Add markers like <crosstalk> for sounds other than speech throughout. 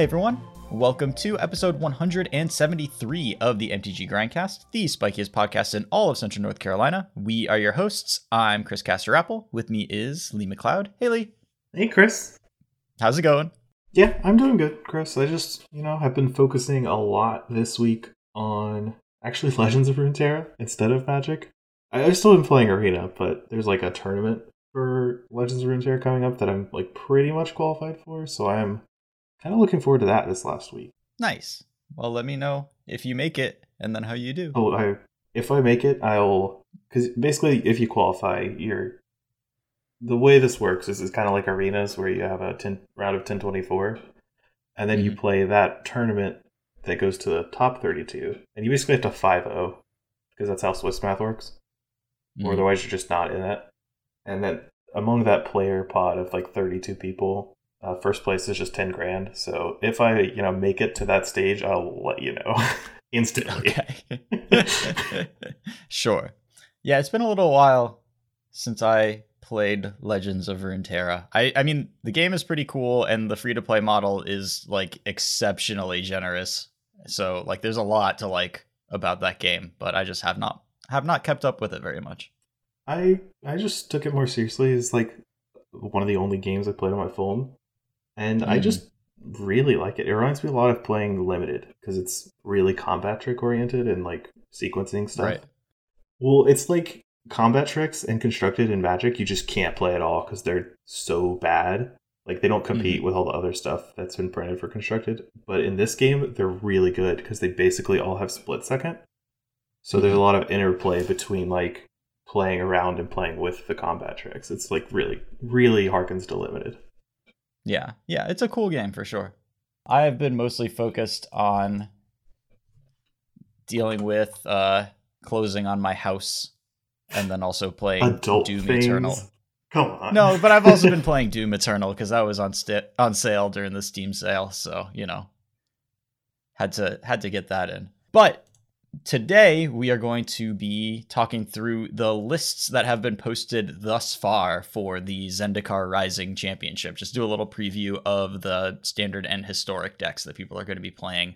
Hey everyone, welcome to episode 173 of the MTG Grindcast, the spikiest podcast in all of Central North Carolina. We are your hosts. I'm Chris Caster-Apple. With me is Lee McLeod. Hey Lee, Hey, Chris. how's it going? Yeah, I'm doing good, Chris. I just, you know, have been focusing a lot this week on actually <laughs> Legends of Runeterra instead of Magic. I, I've still been playing Arena, but there's like a tournament for Legends of Runeterra coming up that I'm like pretty much qualified for, so I'm kind of looking forward to that this last week. Nice. Well, let me know if you make it and then how you do. Oh, I if I make it, I'll because basically if you qualify, you're the way this works is it's kind of like arenas where you have a 10 round of 1024 and then you Mhm. play that tournament that goes to the top 32 and you basically have to 5-0 because that's how Swiss math works or Mm. otherwise you're just not in it and then among that player pod of like 32 people uh, first place is just 10 grand so if i you know make it to that stage i'll let you know <laughs> instantly Okay. <laughs> sure. Yeah, it's been a little while since I played Legends of Runeterra. I I mean, the game is pretty cool and the free to play model is like exceptionally generous. So, like there's a lot to like about that game, but I just have not have not kept up with it very much. I I just took it more seriously. It's like one of the only games I played on my phone, and I Mm. just really like it. It reminds me a lot of playing limited because it's really combat trick oriented and like sequencing stuff. Right. Well, it's like combat tricks and constructed in Magic. You just can't play at all because they're so bad. Like they don't compete with all the other stuff that's been printed for constructed. But in this game, they're really good because they basically all have split second. So there's a lot of interplay between like playing around and playing with the combat tricks. It's like really, really harkens to limited. Yeah, yeah, it's a cool game for sure. I have been mostly focused on dealing with uh closing on my house and then also playing Adult Doom things. Eternal. Come on. No, but I've also <laughs> been playing Doom Eternal because that was on sta- on sale during the Steam sale, so you know, had to had to get that in. But today we are going to be talking through the lists that have been posted thus far for the Zendikar Rising Championship. Just do a little preview of the standard and historic decks that people are going to be playing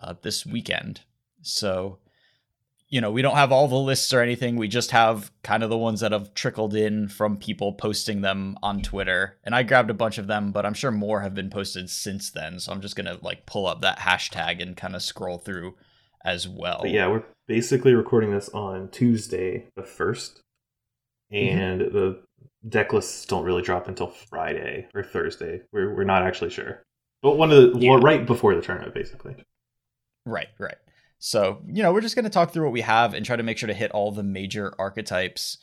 uh, this weekend. So you know, we don't have all the lists or anything. We just have kind of the ones that have trickled in from people posting them on Twitter. And I grabbed a bunch of them, but I'm sure more have been posted since then. So I'm just going to like pull up that hashtag and kind of scroll through as well. But yeah, we're basically recording this on Tuesday, the 1st. Mm-hmm. And the deck lists don't really drop until Friday or Thursday. We're, we're not actually sure. But one of the, Yeah. well, right before the tournament, basically. Right, right. So, you know, we're just going to talk through what we have and try to make sure to hit all the major archetypes,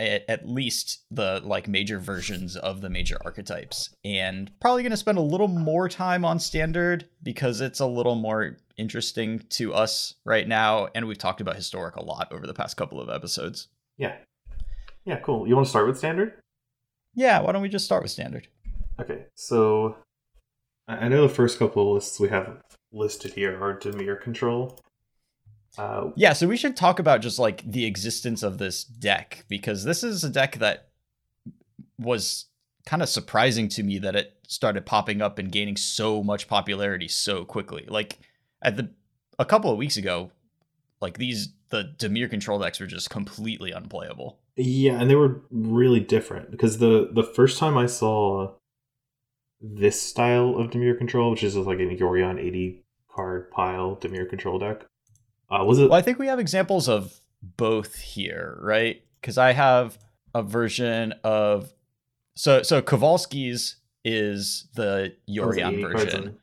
at, at least the like major versions of the major archetypes. And probably going to spend a little more time on standard because it's a little more interesting to us right now. And we've talked about historic a lot over the past couple of episodes. Yeah. Yeah, cool. You want to start with standard? Yeah, why don't we just start with standard? Okay, so I I know the first couple of lists we have listed here are Dimir control. Uh, Yeah, so we should talk about just like the existence of this deck because this is a deck that was kind of surprising to me that it started popping up and gaining so much popularity so quickly. Like at the a couple of weeks ago, like these the Dimir control decks were just completely unplayable. yeah, and they were really different because the the first time I saw this style of Dimir control, which is like an Yorion 80 card pile Dimir control deck, uh, was it? Well, I think we have examples of both here, right? Because I have a version of so so Kowalski's is the was it Yorion version.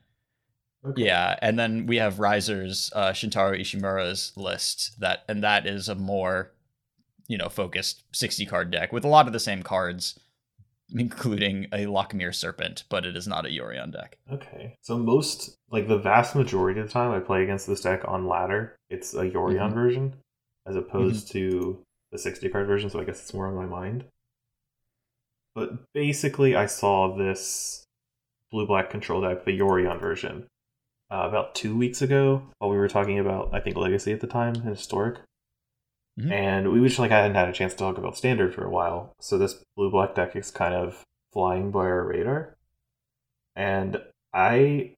Okay. Yeah, and then we have Riser's uh, Shintaro Ishimura's list that, and that is a more, you know, focused sixty card deck with a lot of the same cards, <laughs> including a Lochmere Serpent, but it is not a Yorion deck. Okay. So most like the vast majority of the time I play against this deck on ladder, it's a Yorion Mhm. version as opposed to the 60 card version, so I guess it's more on my mind. But basically I saw this blue black control deck, the Yorion version, uh, about two weeks ago while we were talking about I think Legacy at the time and Historic. Mhm. And we just like I hadn't had a chance to talk about standard for a while. So this blue black deck is kind of flying by our radar. And I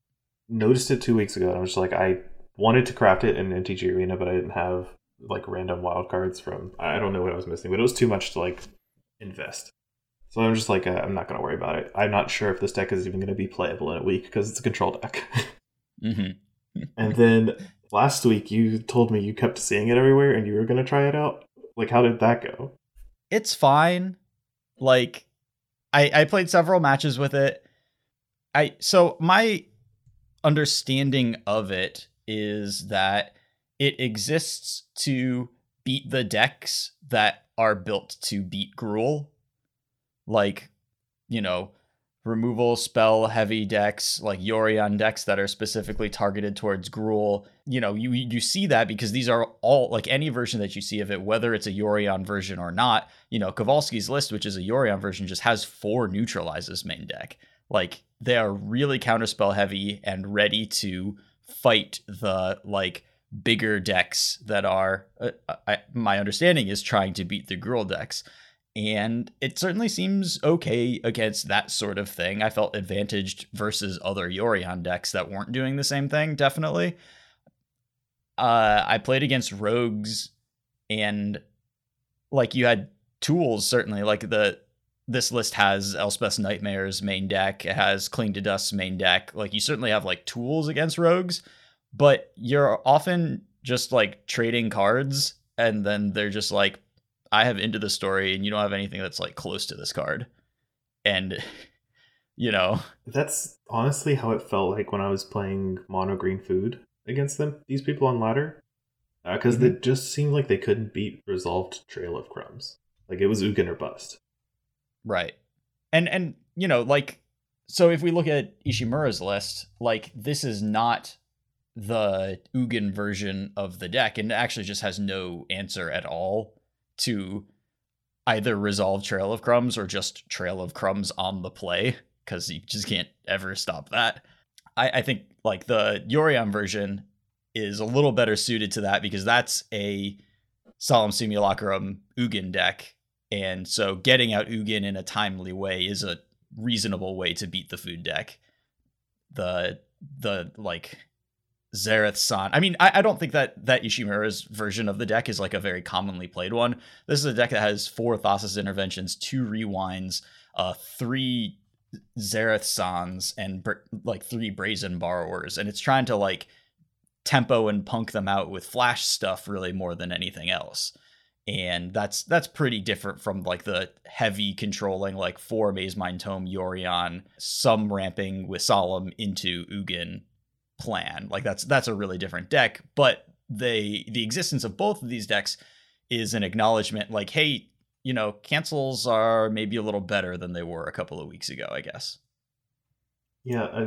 noticed it two weeks ago, and I was just like, I wanted to craft it in MTG Arena, but I didn't have like random wildcards from. I don't know what I was missing, but it was too much to like invest. So I'm just like, uh, I'm not going to worry about it. I'm not sure if this deck is even going to be playable in a week because it's a control deck. <laughs> mm-hmm. and then last week you told me you kept seeing it everywhere and you were going to try it out. Like, how did that go? It's fine. Like, I I played several matches with it. I so my understanding of it is that it exists to beat the decks that are built to beat Gruul like you know removal spell heavy decks like Yorion decks that are specifically targeted towards Gruul. You know, you you see that because these are all like any version that you see of it, whether it's a Yorion version or not. You know, Kowalski's list, which is a Yorion version, just has four neutralizes main deck. Like they are really counterspell heavy and ready to fight the like bigger decks that are. Uh, I, my understanding is trying to beat the Gruul decks and it certainly seems okay against that sort of thing. I felt advantaged versus other Yorion decks that weren't doing the same thing, definitely. Uh, I played against rogues, and like you had tools, certainly. Like the this list has Elspeth's Nightmares main deck, it has Cling to Dust's main deck. Like you certainly have like tools against rogues, but you're often just like trading cards, and then they're just like I have into the story and you don't have anything that's like close to this card. And <laughs> you know, that's honestly how it felt like when I was playing mono green food against them. These people on ladder, because uh, mm-hmm. they just seemed like they couldn't beat resolved trail of crumbs. Like it was Ugin or bust. Right, and and you know like so if we look at Ishimura's list, like this is not the Ugin version of the deck, and it actually just has no answer at all to either resolve Trail of Crumbs or just Trail of Crumbs on the play because you just can't ever stop that. I, I think like the Yorion version is a little better suited to that because that's a Solemn Simulacrum Ugin deck. And so getting out Ugin in a timely way is a reasonable way to beat the food deck. The the like Zareth San. I mean, I, I, don't think that that Ishimura's version of the deck is like a very commonly played one. This is a deck that has four Thassa's interventions, two rewinds, uh, three Zareth Sans, and br- like three Brazen Borrowers, and it's trying to like tempo and punk them out with flash stuff really more than anything else. And that's that's pretty different from like the heavy controlling like four Mazemind Tome Yorion, some ramping with Solemn into Ugin plan. Like that's that's a really different deck, but they the existence of both of these decks is an acknowledgement like hey, you know, cancels are maybe a little better than they were a couple of weeks ago, I guess. Yeah,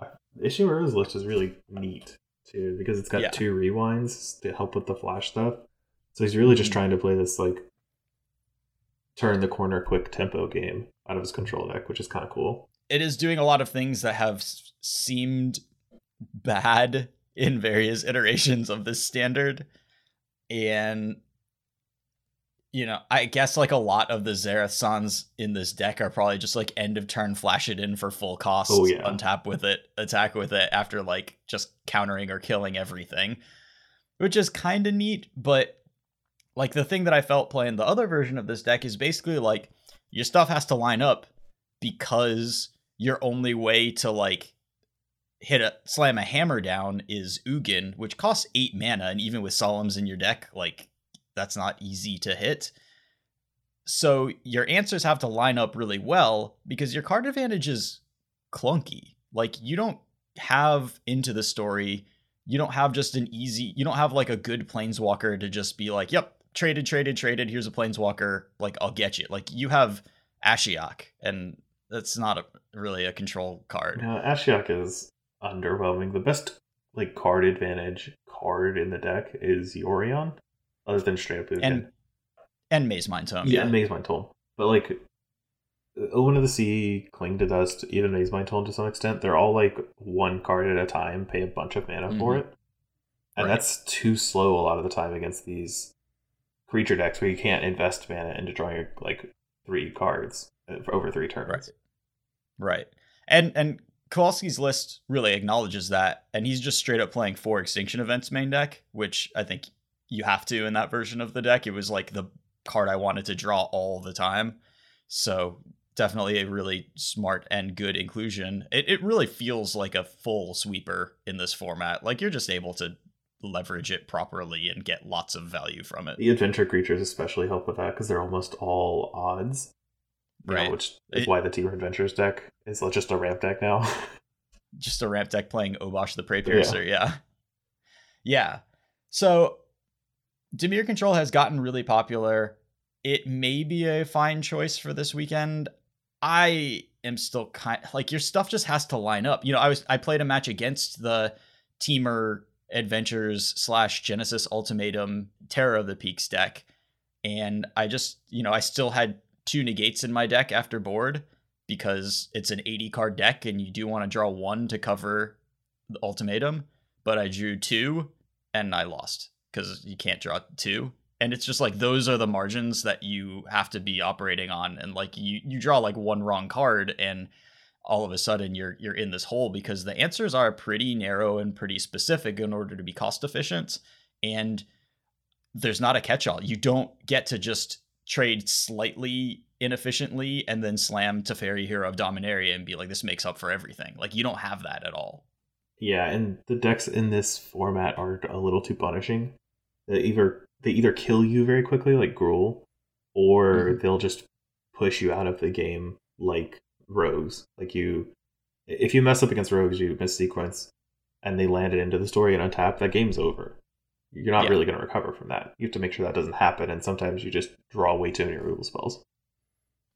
I, <laughs> Ishimura's list is really neat too because it's got yeah. two rewinds to help with the flash stuff. So he's really just mm-hmm. trying to play this like turn the corner quick tempo game out of his control deck, which is kind of cool. It is doing a lot of things that have seemed bad in various <laughs> iterations of this standard. And you know, I guess like a lot of the Zareth Sans in this deck are probably just like end of turn flash it in for full cost, oh, yeah. untap with it, attack with it after like just countering or killing everything. Which is kind of neat, but like the thing that I felt playing the other version of this deck is basically like your stuff has to line up because your only way to like hit a slam a hammer down is Ugin, which costs eight mana, and even with Solemns in your deck, like that's not easy to hit. So your answers have to line up really well because your card advantage is clunky. Like you don't have into the story, you don't have just an easy, you don't have like a good planeswalker to just be like, yep, traded, traded, traded. Here's a planeswalker. Like I'll get you. Like you have Ashiok, and that's not a, really a control card. No, Ashiok is underwhelming. The best like card advantage card in the deck is Yorion, other than straight up Ugin. and and Mazemind Tome. Yeah, yeah. and Mazemind Tome. But like Omen of the Sea, Cling to Dust, even Mazemind Tome to some extent, they're all like one card at a time, pay a bunch of mana mm-hmm. for it. And right. that's too slow a lot of the time against these creature decks where you can't invest mana into drawing like three cards uh, over three turns. Right. Right. And and Kowalski's list really acknowledges that, and he's just straight up playing four Extinction Events main deck, which I think you have to in that version of the deck. It was like the card I wanted to draw all the time. So definitely a really smart and good inclusion. It, it really feels like a full sweeper in this format. Like you're just able to leverage it properly and get lots of value from it. The adventure creatures especially help with that because they're almost all odds. Right. Know, which is it, why the Adventures deck is just a ramp deck now. <laughs> just a ramp deck playing Obosh the Preypiercer, yeah. yeah. Yeah. So Dimir Control has gotten really popular. It may be a fine choice for this weekend. I am still kind like your stuff just has to line up. You know, I was I played a match against the Temur Adventures slash Genesis Ultimatum Terror of the Peaks deck, and I just you know I still had two negates in my deck after board because it's an 80 card deck and you do want to draw one to cover the ultimatum, but I drew two and I lost because you can't draw two. And it's just like those are the margins that you have to be operating on. And like you you draw like one wrong card and all of a sudden you're you're in this hole because the answers are pretty narrow and pretty specific in order to be cost efficient. And there's not a catch-all. You don't get to just trade slightly inefficiently and then slam Teferi Hero of Dominaria and be like, this makes up for everything. Like you don't have that at all. Yeah, and the decks in this format are a little too punishing. They either they either kill you very quickly, like Gruul, or mm-hmm. they'll just push you out of the game like rogues. Like you, if you mess up against rogues, you miss sequence, and they land it into the story and untap. That game's over. You're not yeah. really going to recover from that. You have to make sure that doesn't happen, and sometimes you just draw way too many removal spells.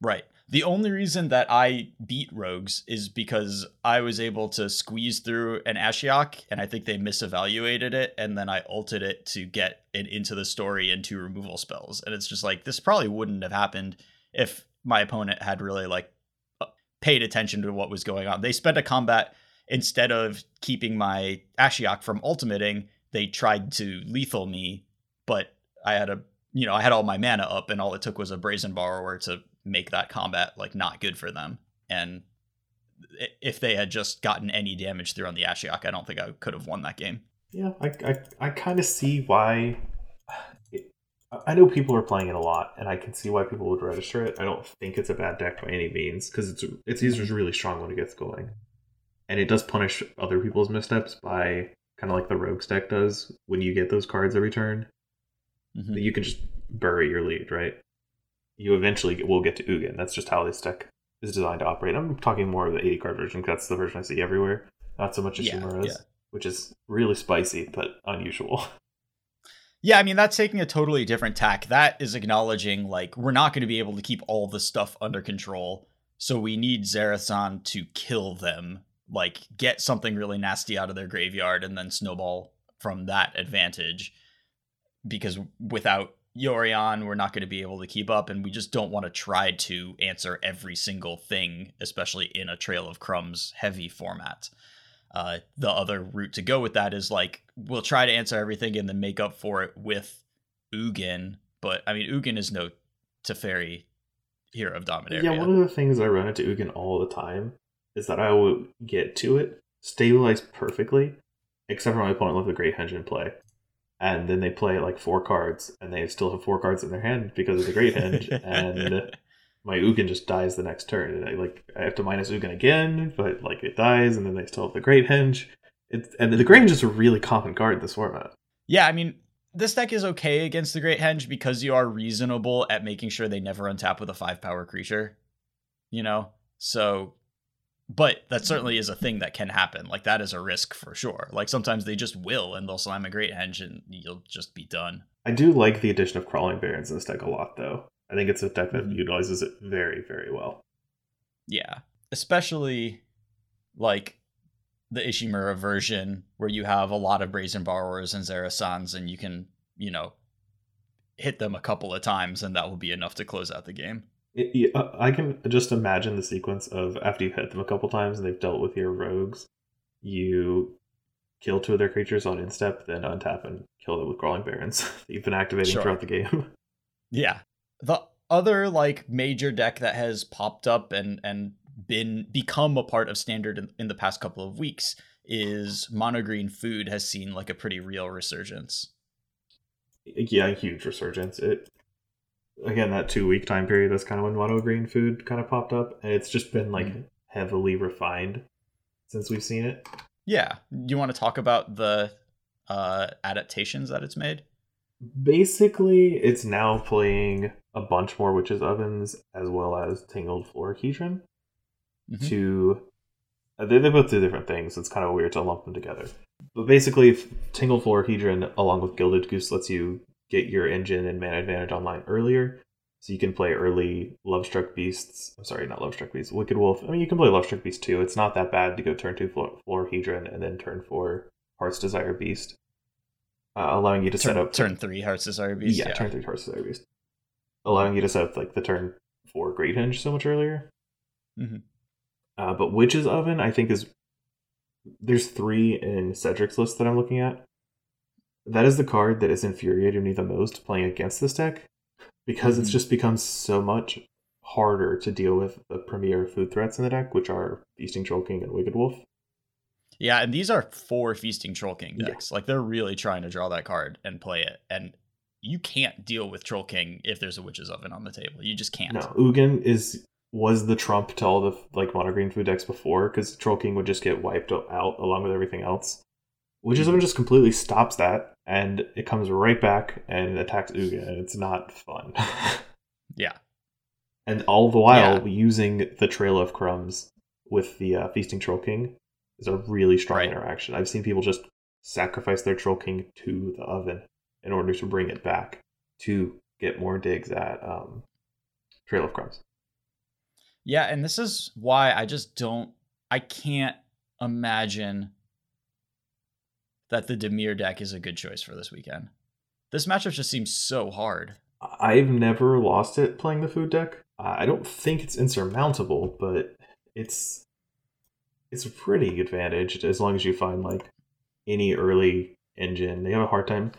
Right. The only reason that I beat rogues is because I was able to squeeze through an Ashiok, and I think they misevaluated it, and then I ulted it to get it into the story and two removal spells. And it's just like this probably wouldn't have happened if my opponent had really like uh, paid attention to what was going on. They spent a combat instead of keeping my Ashiok from ultimating, they tried to lethal me, but I had a you know, I had all my mana up and all it took was a brazen borrower to make that combat like not good for them. And if they had just gotten any damage through on the Ashiok, I don't think I could have won that game. Yeah, I I, I kind of see why. It, I know people are playing it a lot, and I can see why people would register it. I don't think it's a bad deck by any means because it's it's usually really strong when it gets going, and it does punish other people's missteps by kind of like the rogues deck does when you get those cards every turn. Mm-hmm. You can just bury your lead, right? you eventually will get to Ugin. That's just how this deck is designed to operate. I'm talking more of the 80 card version because that's the version I see everywhere. Not so much as yeah, yeah. which is really spicy but unusual. <laughs> Yeah, I mean that's taking a totally different tack. That is acknowledging like we're not going to be able to keep all the stuff under control, so we need Zareth San to kill them, like get something really nasty out of their graveyard and then snowball from that advantage. Because without Yorion, we're not going to be able to keep up, and we just don't want to try to answer every single thing, especially in a Trail of Crumbs heavy format. Uh, the other route to go with that is like we'll try to answer everything and then make up for it with Ugin, but I mean Ugin is no Teferi hero of Dominaria. Yeah, one of the things I run into Ugin all the time is that I will get to it, stabilize perfectly, except for my opponent left the Great Henge in play and then they play like four cards, and they still have four cards in their hand because of the Great Henge, <laughs> and my Ugin just dies the next turn. And I like I have to minus Ugin again, but like it dies, and then they still have the Great Henge. It's and the Great Henge is a really common card in this format. Yeah, I mean this deck is okay against the Great Henge because you are reasonable at making sure they never untap with a five power creature. You know, so but that certainly is a thing that can happen. Like that is a risk for sure. Like sometimes they just will and they'll slam a great henge and you'll just be done. I do like the addition of crawling barrens in this deck a lot though. I think it's a deck that mm-hmm. utilizes it very, very well. Yeah. Especially like the Ishimura version where you have a lot of brazen borrowers and Zareth Sans and you can, you know, hit them a couple of times and that will be enough to close out the game. It, uh, I can just imagine the sequence of after you've hit them a couple times and they've dealt with your rogues, you kill two of their creatures on instep, then untap and kill them with crawling barrens. <laughs> You've been activating sure. throughout the game. <laughs> Yeah. The other like major deck that has popped up and and been become a part of standard in, in the past couple of weeks is monogreen food has seen like a pretty real resurgence. Yeah, huge resurgence. It again that two week time period that's kind of when mono green food kind of popped up, and it's just been like mm. heavily refined since we've seen it. Yeah, you want to talk about the uh, adaptations that it's made? Basically, it's now playing a bunch more witches ovens as well as tangled florahedron mm-hmm. to uh, they, they both do different things. It's kind of weird to lump them together. But basically, Tingled Florahedron along with Gilded Goose lets you get your engine and man advantage online earlier. So you can play early Lovestruck Beasts. I'm sorry, not Lovestruck Beasts. Wicked Wolf. I mean, you can play Lovestruck Beast too. It's not that bad to go turn two Florahedron and then turn four Heart's Desire Beast, uh, allowing you to turn, set up turn three Heart's Desire Beast. Yeah, yeah, turn three Heart's Desire Beast, allowing you to set up like the turn four Great Henge so much earlier. Mm-hmm. Uh, but Witch's Oven, I think, is there's three in Cedric's list that I'm looking at. That is the card that is infuriating me the most playing against this deck because mm-hmm. it's just become so much harder to deal with the premier food threats in the deck, which are Feasting Troll King and Wicked Wolf. Yeah, and these are four Feasting Troll King decks. Yeah. Like they're really trying to draw that card and play it. And you can't deal with Troll King if there's a Witch's Oven on the table. You just can't. No, Ugin is was the trump to all the like mono green food decks before because Troll King would just get wiped out along with everything else. Which is mm-hmm. just completely stops that and it comes right back and attacks Uga, and it's not fun. <laughs> yeah. And all the while yeah. using the Trail of Crumbs with the uh, Feasting Troll King is a really strong right. interaction. I've seen people just sacrifice their Troll King to the oven in order to bring it back to get more digs at um, Trail of Crumbs. Yeah, and this is why I just don't I can't imagine that the Dimir deck is a good choice for this weekend. This matchup just seems so hard. I've never lost it playing the food deck. I don't think it's insurmountable, but it's it's a pretty advantage as long as you find like any early engine. They have a hard time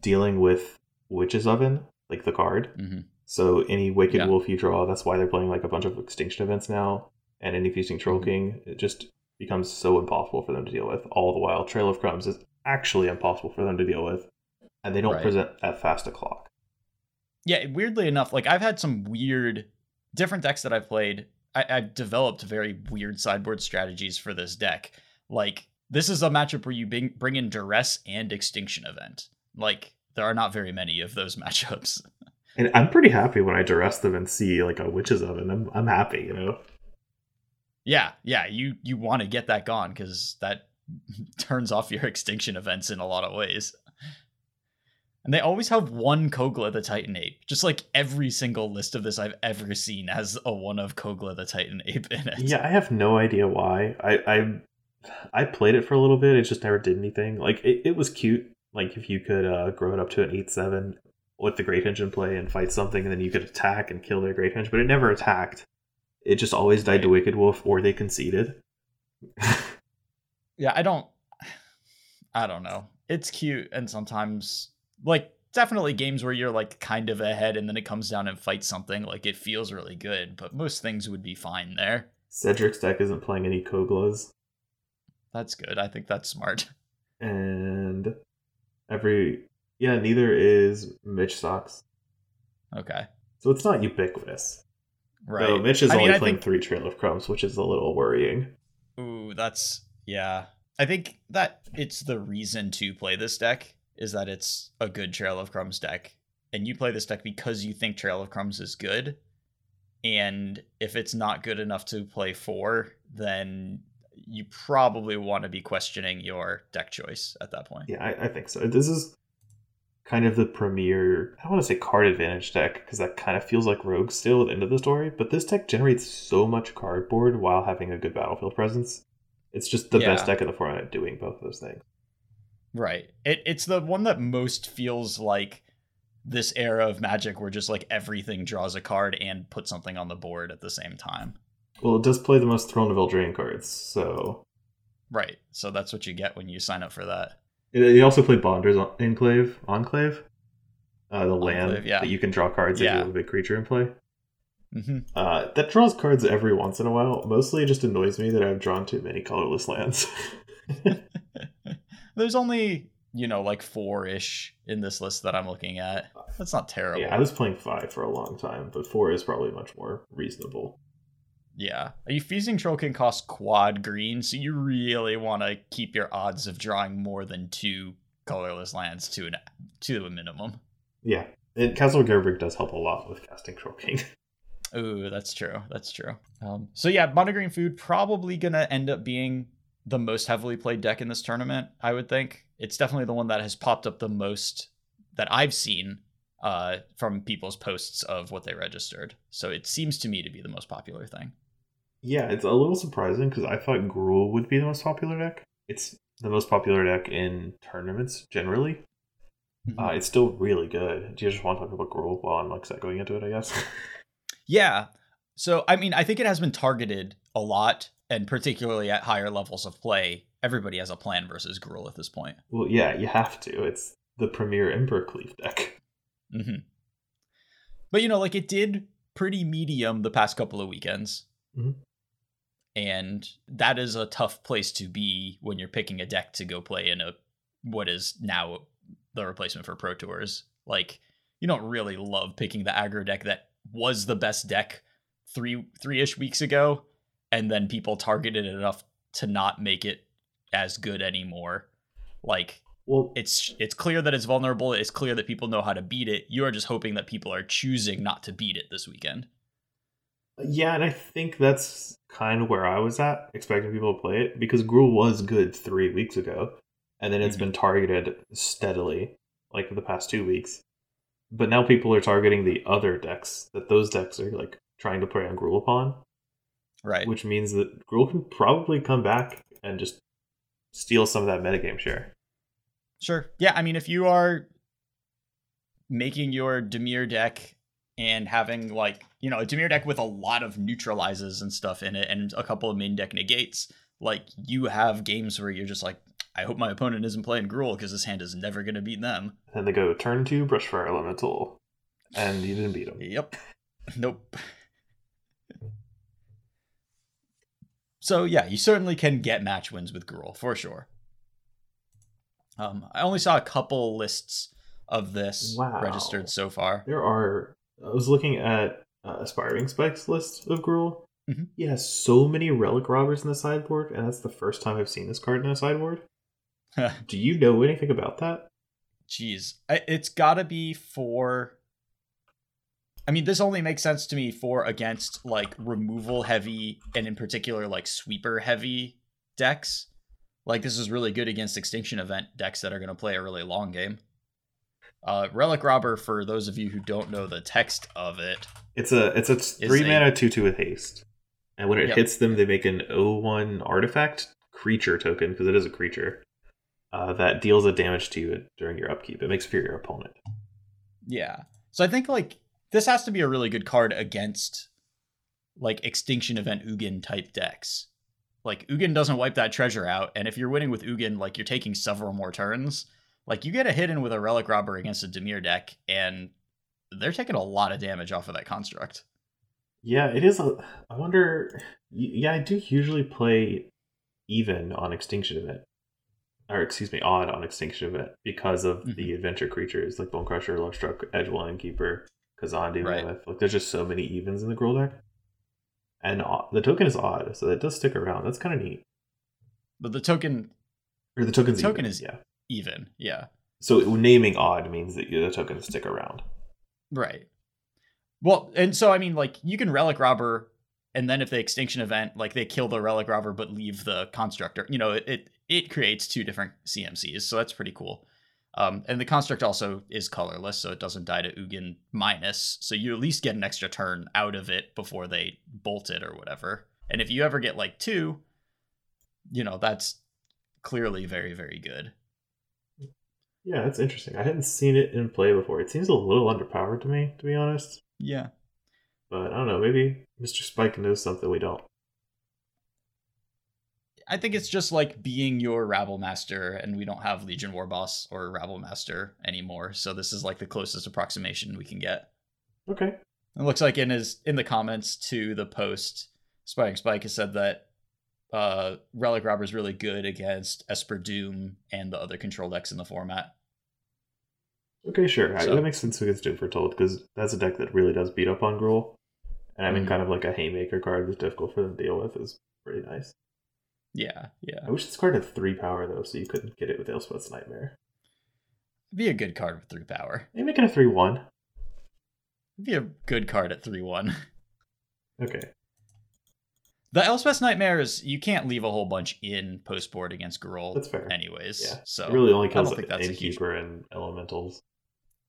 dealing with Witch's Oven, like the card. Mm-hmm. So any Wicked yeah. Wolf you draw, that's why they're playing like a bunch of extinction events now. And any Feasting Troll mm-hmm. King, it just becomes so impossible for them to deal with. All the while, Trail of Crumbs is actually impossible for them to deal with, and they don't right. present that fast a clock. Yeah, weirdly enough, like I've had some weird, different decks that I've played. I, I've developed very weird sideboard strategies for this deck. Like this is a matchup where you bring, bring in duress and extinction event. Like there are not very many of those <laughs> matchups. And I'm pretty happy when I duress them and see like a witch's oven. I'm I'm happy, you know. Yeah, yeah. You you want to get that gone because that <laughs> turns off your extinction events in a lot of ways. And they always have one Kogla the Titan Ape. Just like every single list of this I've ever seen has a one of Kogla the Titan Ape in it. Yeah, I have no idea why. I I, I played it for a little bit. It just never did anything. Like it, it was cute. Like if you could uh, grow it up to an eight seven, with the Great Henge in play and fight something, and then you could attack and kill their Great Henge, but it never attacked. It just always died to Wicked Wolf, or they conceded. yeah, I don't. I don't know. It's cute, and sometimes, like, definitely games where you're like kind of ahead, and then it comes down and fights something. Like, it feels really good, but most things would be fine there. Cedric's deck isn't playing any Koglas. That's good. I think that's smart. And every yeah, neither is Mitch Socks. Okay. So it's not ubiquitous. Right. So Mitch is I only mean, playing think... three Trail of Crumbs, which is a little worrying. Ooh, that's yeah. I think that it's the reason to play this deck is that it's a good Trail of Crumbs deck. And you play this deck because you think Trail of Crumbs is good. And if it's not good enough to play four, then you probably want to be questioning your deck choice at that point. Yeah, I, I think so. This is kind of the premier, I don't want to say card advantage deck because that kind of feels like Rogue still at the end of the story, but this deck generates so much cardboard while having a good battlefield presence. It's just the yeah. best deck in the format at doing both of those things. Right. It, it's the one that most feels like this era of Magic where just like everything draws a card and puts something on the board at the same time. Well, it does play the most Throne of Eldraine cards, so. Right. So that's what you get when you sign up for that. He also played Bonder's Enclave, Enclave, uh, the land yeah. that you can draw cards yeah. if you have a big creature in play. hmm Uh, that draws cards every once in a while. Mostly it just annoys me that I've drawn too many colorless lands. <laughs> There's only, you know, like four ish in this list that I'm looking at. That's not terrible. yeah, I was playing five for a long time, but four is probably much more reasonable. Yeah. A Feasting Troll can cost quad green, so you really want to keep your odds of drawing more than two colorless lands to an to a minimum. Yeah, and Castle Garenbrig does help a lot with casting Troll King. <laughs> Ooh, that's true. That's true. Um, so yeah, mono green food probably gonna end up being the most heavily played deck in this tournament. I would think it's definitely the one that has popped up the most that I've seen uh, from people's posts of what they registered. So it seems to me to be the most popular thing. Yeah, it's a little surprising because I thought Gruul would be the most popular deck. It's the most popular deck in tournaments generally. Uh, it's still really good. Do you just want to talk about Gruul while I'm like going into it? I guess. <laughs> Yeah. So, I mean, I think it has been targeted a lot, and particularly at higher levels of play. Everybody has a plan versus Gruul at this point. well, yeah, you have to. It's the premier Ember Cleave deck. hmm But, you know, like it did pretty medium the past couple of weekends. Mhm. And that is a tough place to be when you're picking a deck to go play in a what is now the replacement for Pro Tours. Like, you don't really love picking the aggro deck that was the best deck three three ish weeks ago, and then people targeted it enough to not make it as good anymore. Like Well, it's it's clear that it's vulnerable. It's clear that people know how to beat it. You are just hoping that people are choosing not to beat it this weekend. Yeah, and I think that's kind of where I was at, expecting people to play it because Gruul was good three weeks ago, and then it's Mhm. been targeted steadily like the past two weeks. But now people are targeting the other decks that those decks are like trying to play on Gruul upon. Right. which means that Gruul can probably come back and just steal some of that metagame share. Sure. Yeah, I mean if you are making your Dimir deck and having like, you know, a Dimir deck with a lot of neutralizes and stuff in it and a couple of main deck negates, like you have games where you're just like I hope my opponent isn't playing Gruul because this hand is never going to beat them. Then they go turn two, Brushfire Elemental, and you didn't beat them. Yep. <laughs> Nope. So yeah, you certainly can get match wins with Gruul for sure. Um, I only saw a couple lists of this Wow. registered so far. There are. I was looking at uh, Aspiring Spikes list of Gruul. Mhm. He has so many Relic Robbers in the sideboard, and that's the first time I've seen this card in a sideboard. Do you know anything about that? Jeez, I- it's got to be for. I mean, this only makes sense to me for against like removal heavy and in particular like sweeper heavy decks. Like this is really good against extinction event decks that are going to play a really long game. Uh, Relic Robber, for those of you who don't know the text of it, It's a it's a three a- mana two two with haste, and when it Yep. hits them, they make an O1 artifact creature token because it is a creature uh, that deals a damage to you during your upkeep. It makes for your opponent. Yeah. So I think like this has to be a really good card against like extinction event Ugin type decks. Like Ugin doesn't wipe that treasure out, and if you're winning with Ugin, like you're taking several more turns. Like you get a hit in with a relic robber against a Dimir deck, and they're taking a lot of damage off of that construct. Yeah, it is. A, I wonder. Yeah, I do usually play even on Extinction Event, or excuse me, odd on Extinction Event because of Mhm. the adventure creatures like Bonecrusher, Love Struck, Edgewall Innkeeper, Kazandu, Right. Mammoth. Like, there's just so many evens in the Gruul deck, and the token is odd, so it does stick around. That's kind of neat. But the token Or the token's The token even, is- yeah. Even, yeah. So naming odd means that the tokens stick around. Right. Well, and so I mean, like you can relic robber, and then if the extinction event, like they kill the relic robber but leave the constructor, you know, it it, it creates two different CMCs, so that's pretty cool. Um, and the construct also is colorless, so it doesn't die to Ugin minus, so you at least get an extra turn out of it before they bolt it or whatever. And if you ever get like two, you know, that's clearly very very good. Yeah, that's interesting. I hadn't seen it in play before. It seems a little underpowered to me, to be honest. Yeah. But I don't know. Maybe Mr. Spike knows something we don't. I think it's just like being your Rabblemaster, and we don't have Legion Warboss or Rabblemaster anymore. So this is like the closest approximation we can get. Okay. It looks like in his in the comments to the post, Spike Spike has said that uh, Relic Robber is really good against Esper Doom and the other control decks in the format. Okay, sure. So- that makes sense against Doom Foretold because that's a deck that really does beat up on Gruul. And having Mhm. kind of like a Haymaker card that's difficult for them to deal with is pretty nice. Yeah, yeah. I wish this card had three power though, so you couldn't get it with Elspeth's Nightmare. Be a good card with three power. Maybe make it a 3 1. Be a good card at three one. <laughs> Okay. The Elspeth's Nightmares, you can't leave a whole bunch in post board against Gruul. That's fair. Anyways, Yeah. so it really only I kills don't think that's a huge Innkeeper and Elementals.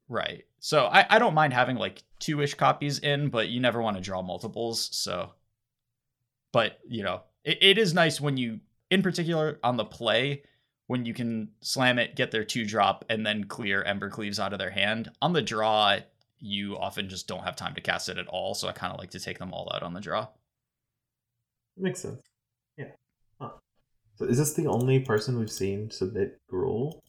Right. So I, I don't mind having like two ish copies in, but you never want to draw multiples. So, but you know, it, it is nice when you, in particular on the play, when you can slam it, get their two drop, and then clear Ember Cleaves out of their hand. On the draw, you often just don't have time to cast it at all. So I kind of like to take them all out on the draw. Makes sense. Yeah. Huh. So is this the only person we've seen submit Gruul?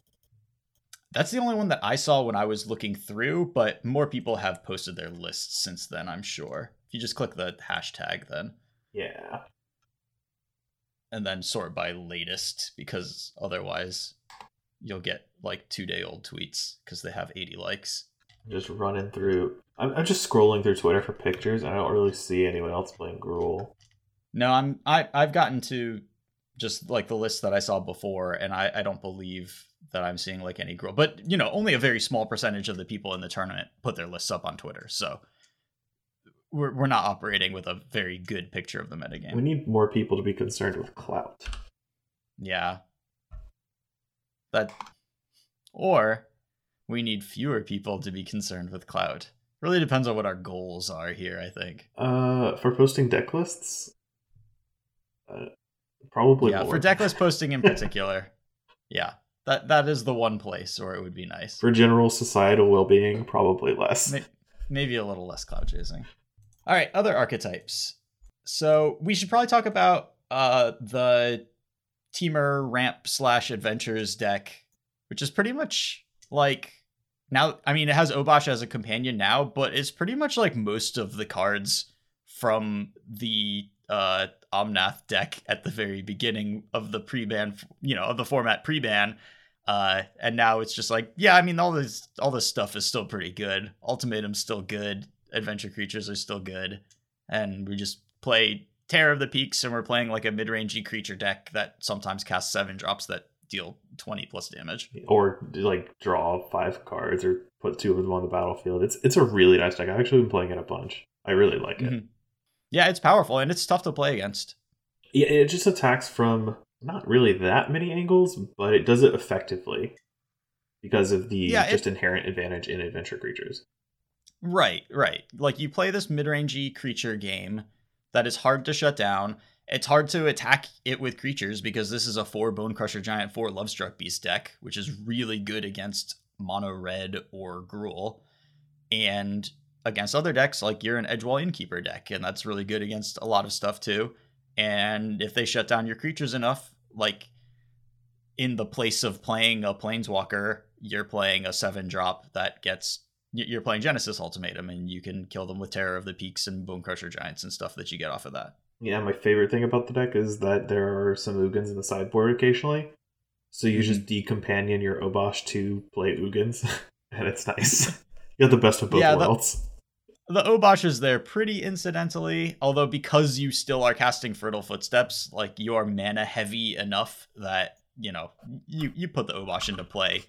That's the only one that I saw when I was looking through, but more people have posted their lists since then, I'm sure. If you just click the hashtag, then. Yeah. and then sort by latest because otherwise you'll get like two day old tweets because they have 80 likes. Just running through. I'm, I'm just scrolling through Twitter for pictures. and I don't really see anyone else playing Gruul. No, I'm I I've gotten to just like the list that I saw before, and I I don't believe that I'm seeing like any growth. But you know, only a very small percentage of the people in the tournament put their lists up on Twitter, so we're we're not operating with a very good picture of the metagame. We need more people to be concerned with clout. Yeah. That or we need fewer people to be concerned with clout. Really depends on what our goals are here, I think. Uh, for posting deck lists, uh, probably yeah, more. for decklist <laughs> posting in particular. yeah. That that is the one place where it would be nice. for general societal well-being, probably less. Maybe a little less cloud chasing. All right, other archetypes. So we should probably talk about uh the Temur ramp slash adventures deck, which is pretty much like now. I mean, it has Obosh as a companion now, but it's pretty much like most of the cards from the uh Omnath deck at the very beginning of the pre-ban, you know, of the format pre-ban. Uh, and now it's just like, yeah, I mean, all this all this stuff is still pretty good. Ultimatum's still good. Adventure creatures are still good, and we just play Terror of the Peaks, and we're playing like a mid-rangey creature deck that sometimes casts seven drops that deal twenty plus damage. Or like draw five cards or put two of them on the battlefield. It's it's a really nice deck. I've actually been playing it a bunch. I really like it. Mhm. Yeah, it's powerful and it's tough to play against. Yeah, it just attacks from not really that many angles, but it does it effectively because of the Yeah, it- just inherent advantage in adventure creatures. Right, right. Like you play this mid-rangey creature game that is hard to shut down. It's hard to attack it with creatures because this is a four Bonecrusher Giant, four Lovestruck Beast deck, which is really good against mono red or Gruul. and against other decks like you're an Edgewall Innkeeper deck, and that's really good against a lot of stuff too. And if they shut down your creatures enough, like in the place of playing a Planeswalker, you're playing a seven drop that gets you're playing Genesis Ultimatum, and you can kill them with Terror of the Peaks and Bonecrusher Giants and stuff that you get off of that. Yeah, my favorite thing about the deck is that there are some Ugins in the sideboard occasionally. So you just mhm. decompanion your Obosh to play Ugins, <laughs> and it's nice. <laughs> you have the best of both Yeah, worlds. The Obosh is there pretty incidentally, although because you still are casting Fertile Footsteps, like you are mana heavy enough that you know you you put the Obosh into play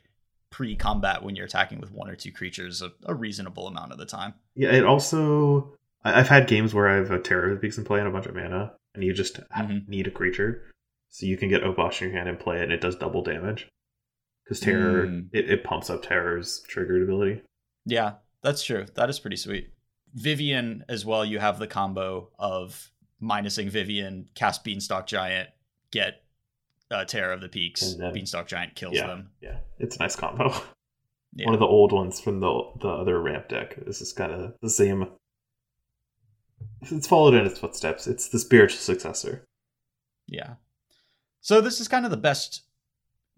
pre-combat when you're attacking with one or two creatures a, a reasonable amount of the time. Yeah, it also. I- I've had games where I've a Terror of the Peaks in play and a bunch of mana, and you just Mhm. need a creature. So you can get Obosh in your hand and play it, and it does double damage. Because Terror, Mm. it, it pumps up Terror's triggered ability. Yeah, that's true. That is pretty sweet. Vivien as well. You have the combo of minusing Vivien, cast Beanstalk Giant, get uh, Terror of the Peaks. Then- Beanstalk Giant kills Yeah. them. Yeah, it's a nice combo. Yeah. One of the old ones from the the other ramp deck. This is kind of the same. It's followed in its footsteps. It's the spiritual successor. Yeah. So this is kind of the best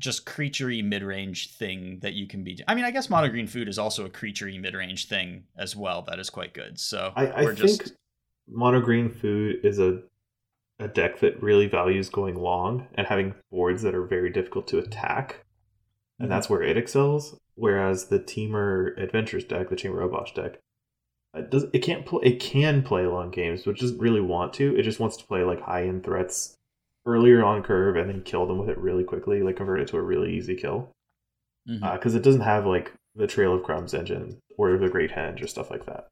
just creaturey mid range thing that you can be. I mean, I guess mono green food is also a creaturey mid range thing as well. That is quite good. So I, I we're think just mono green food is a a deck that really values going long and having boards that are very difficult to attack, and Mhm. that's where it excels. Whereas the Temur Adventures deck, the Temur Obosh deck, it does it can't play it can play long games, but it doesn't really want to. It just wants to play like high end threats earlier on curve and then kill them with it really quickly, like convert it to a really easy kill. Mm-hmm. Uh, because it doesn't have like the Trail of Crumbs engine or the Great Henge or stuff like that.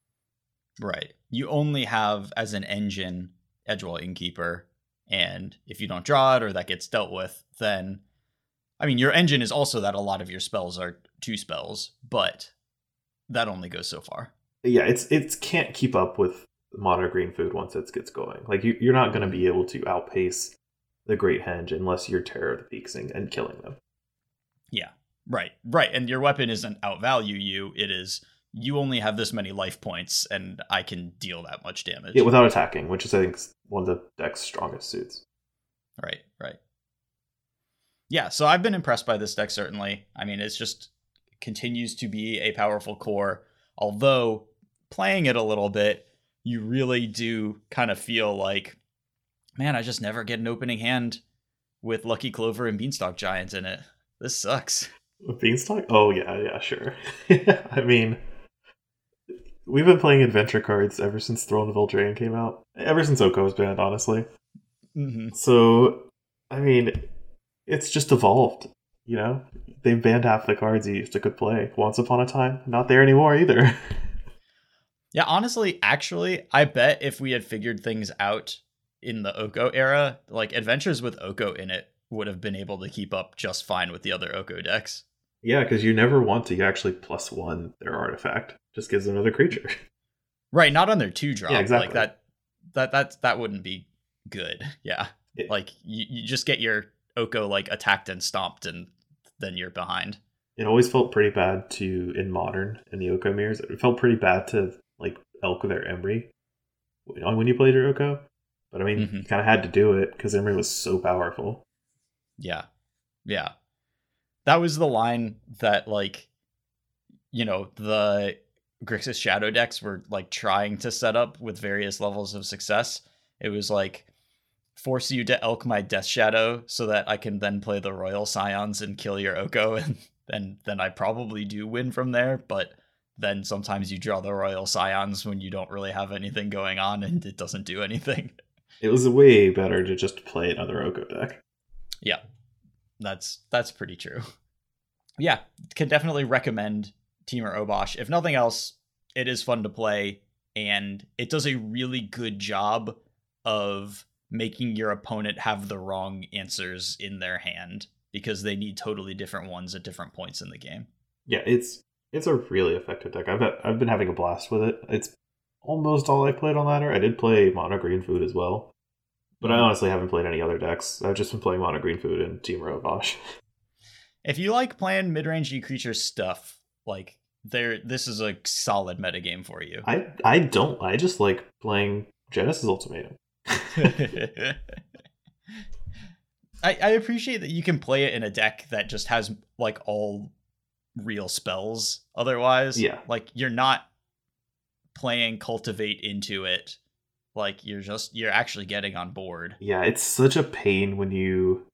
right. You only have as an engine Edgewall Innkeeper, and if you don't draw it or that gets dealt with, then I mean your engine is also that a lot of your spells are two spells, but that only goes so far. yeah, it's it can't keep up with mono green food once it gets going. Like you, you're not going to be mm-hmm. able to outpace the Great Henge unless you're Terror of the Peaks and, and killing them. Yeah. Right. Right. And your weapon isn't outvalue you. It is you only have this many life points and I can deal that much damage. Yeah, without attacking, which is I think one of the deck's strongest suits. right. Right. Yeah, so I've been impressed by this deck certainly. I mean, it's just continues to be a powerful core, although playing it a little bit, you really do kind of feel like man, I just never get an opening hand with Lucky Clover and Beanstalk Giant in it. This sucks. Beanstalk? Oh yeah, yeah, sure. <laughs> I mean, we've been playing adventure cards ever since Throne of Eldraine came out. Ever since Oko was banned, honestly. hmm So, I mean, it's just evolved. You know, they banned half the cards you used to could play once upon a time. Not there anymore either. <laughs> Yeah, honestly, actually, I bet if we had figured things out in the Oko era, like adventures with Oko in it would have been able to keep up just fine with the other Oko decks. yeah, because you never want to actually plus one their artifact. Just gives another creature. <laughs> Right, not on their two drop. Yeah, exactly. Like that that that that wouldn't be good. <laughs> Yeah. Like you, you just get your Oko like attacked and stomped and then you're behind. It always felt pretty bad to in modern in the Oko mirrors. It felt pretty bad to like elk their Emry when you played your Oko. But I mean, Mhm. you kind of had to do it because Emry was so powerful. Yeah. Yeah. That was the line that like you know, the Grixis Shadow decks were like trying to set up with various levels of success. It was like force you to elk my Death Shadow so that I can then play the Royal Scions and kill your Oko <laughs> and and then I probably do win from there, but then sometimes you draw the Royal Scions when you don't really have anything going on and it doesn't do anything. <laughs> It was way better to just play another Oko deck. Yeah, that's that's pretty true. Yeah, can definitely recommend Temur Obosh. If nothing else, it is fun to play, and it does a really good job of making your opponent have the wrong answers in their hand because they need totally different ones at different points in the game. Yeah, it's it's a really effective deck. I've I've been having a blast with it. It's almost all I played on ladder. I did play mono green food as well, but I mm. honestly haven't played any other decks. I've just been playing mono green food and Temur Obosh. <laughs> If you like playing mid-range creature stuff, like there, this is a solid metagame for you. I I don't. I just like playing Genesis Ultimatum. <laughs> I, I appreciate that you can play it in a deck that just has like all real spells otherwise. Yeah. Like you're not playing cultivate into it. Like you're just you're actually getting on board. Yeah, it's such a pain when you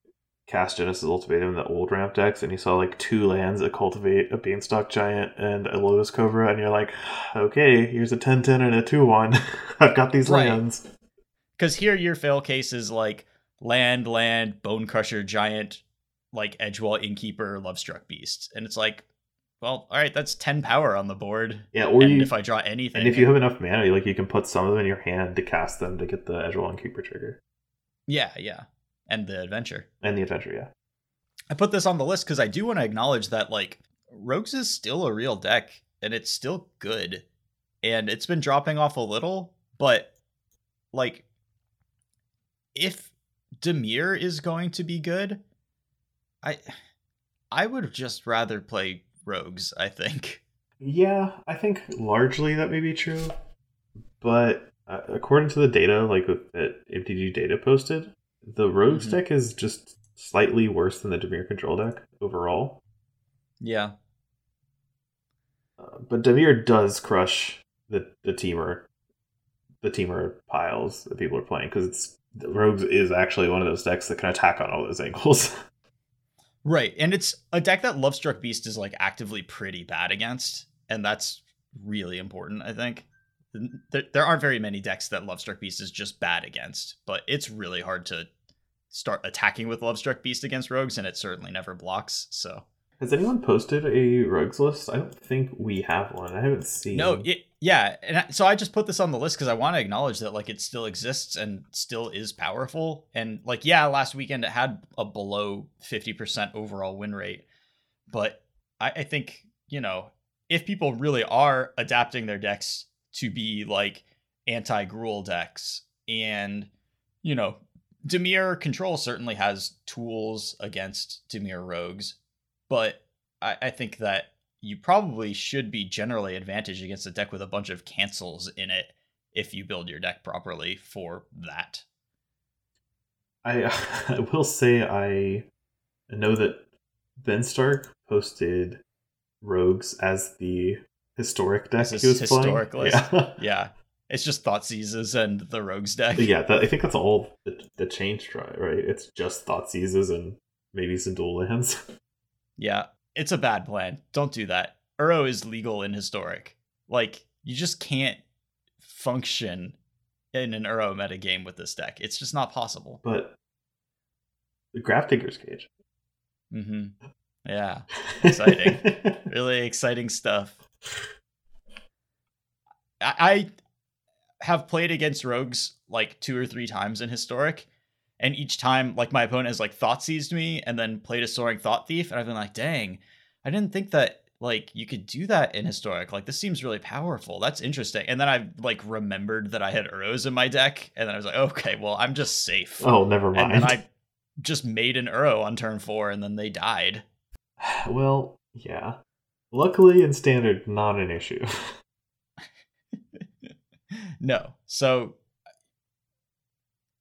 cast Genesis Ultimatum in the old ramp decks and you saw like two lands, a Cultivate, a Beanstalk Giant, and a Lotus Cobra, and you're like, <sighs> okay, here's a 10 10 and a 2 1. <laughs> I've got these Right. lands. Because here your fail case is like land, land, Bonecrusher, giant, like Edgewall, Innkeeper, Lovestruck Beast. And it's like, well, all right, that's 10 power on the board. Yeah, or and you, if I draw anything. and if you have enough mana, like you can put some of them in your hand to cast them to get the Edgewall Innkeeper trigger. Yeah, yeah. And the adventure. And the adventure, yeah. I put this on the list because I do want to acknowledge that like Rogues is still a real deck and it's still good. And it's been dropping off a little, but like if Dimir is going to be good, I I would just rather play Rogues, I think. <laughs> Yeah, I think largely that may be true, but uh, according to the data, like that MTG data posted, the Rogues Mhm. deck is just slightly worse than the Dimir control deck overall. Yeah. Uh, but Dimir does crush the the Temur, the Temur piles that people are playing because it's the Rogues is actually one of those decks that can attack on all those angles. <laughs> Right. And it's a deck that Lovestruck Beast is like actively pretty bad against. And that's really important, I think. There, there aren't very many decks that Lovestruck Beast is just bad against, but it's really hard to start attacking with Lovestruck Beast against rogues, and it certainly never blocks. So has anyone posted a rogues list? I don't think we have one. I haven't seen. No, it, yeah, and so I just put this on the list because I want to acknowledge that like it still exists and still is powerful. And like, yeah, last weekend it had a below fifty percent overall win rate, but I, I think you know if people really are adapting their decks to be like anti-Gruul decks, and you know, Dimir Control certainly has tools against Dimir rogues but I, I think that you probably should be generally advantaged against a deck with a bunch of cancels in it if you build your deck properly for that. I, <laughs> I will say I know that Ben Stark posted Rogues as the historic deck he was historic playing. List. Yeah. <laughs> yeah. It's just Thoughtseizes and the Rogues deck. Yeah, that, I think that's all the, the change try, right? It's just Thoughtseizes and maybe some dual lands. <laughs> Yeah, it's a bad plan. Don't do that. Uro is legal in historic. Like, you just can't function in an Uro metagame with this deck. It's just not possible. But the Grafdigger's Cage. Mm-hmm. Yeah. <laughs> Exciting. really exciting stuff. I, I have played against rogues like two or three times in historic and each time like my opponent has like thought seized me and then played a soaring thought thief and i've been like dang i didn't think that like you could do that in historic. Like this seems really powerful. That's interesting. And then i like remembered that i had Uros in my deck and then i was like okay well i'm just safe. Oh never mind. And i just made an Uro on turn four and then they died. <sighs> Well yeah. Luckily in standard not an issue. <laughs> No. So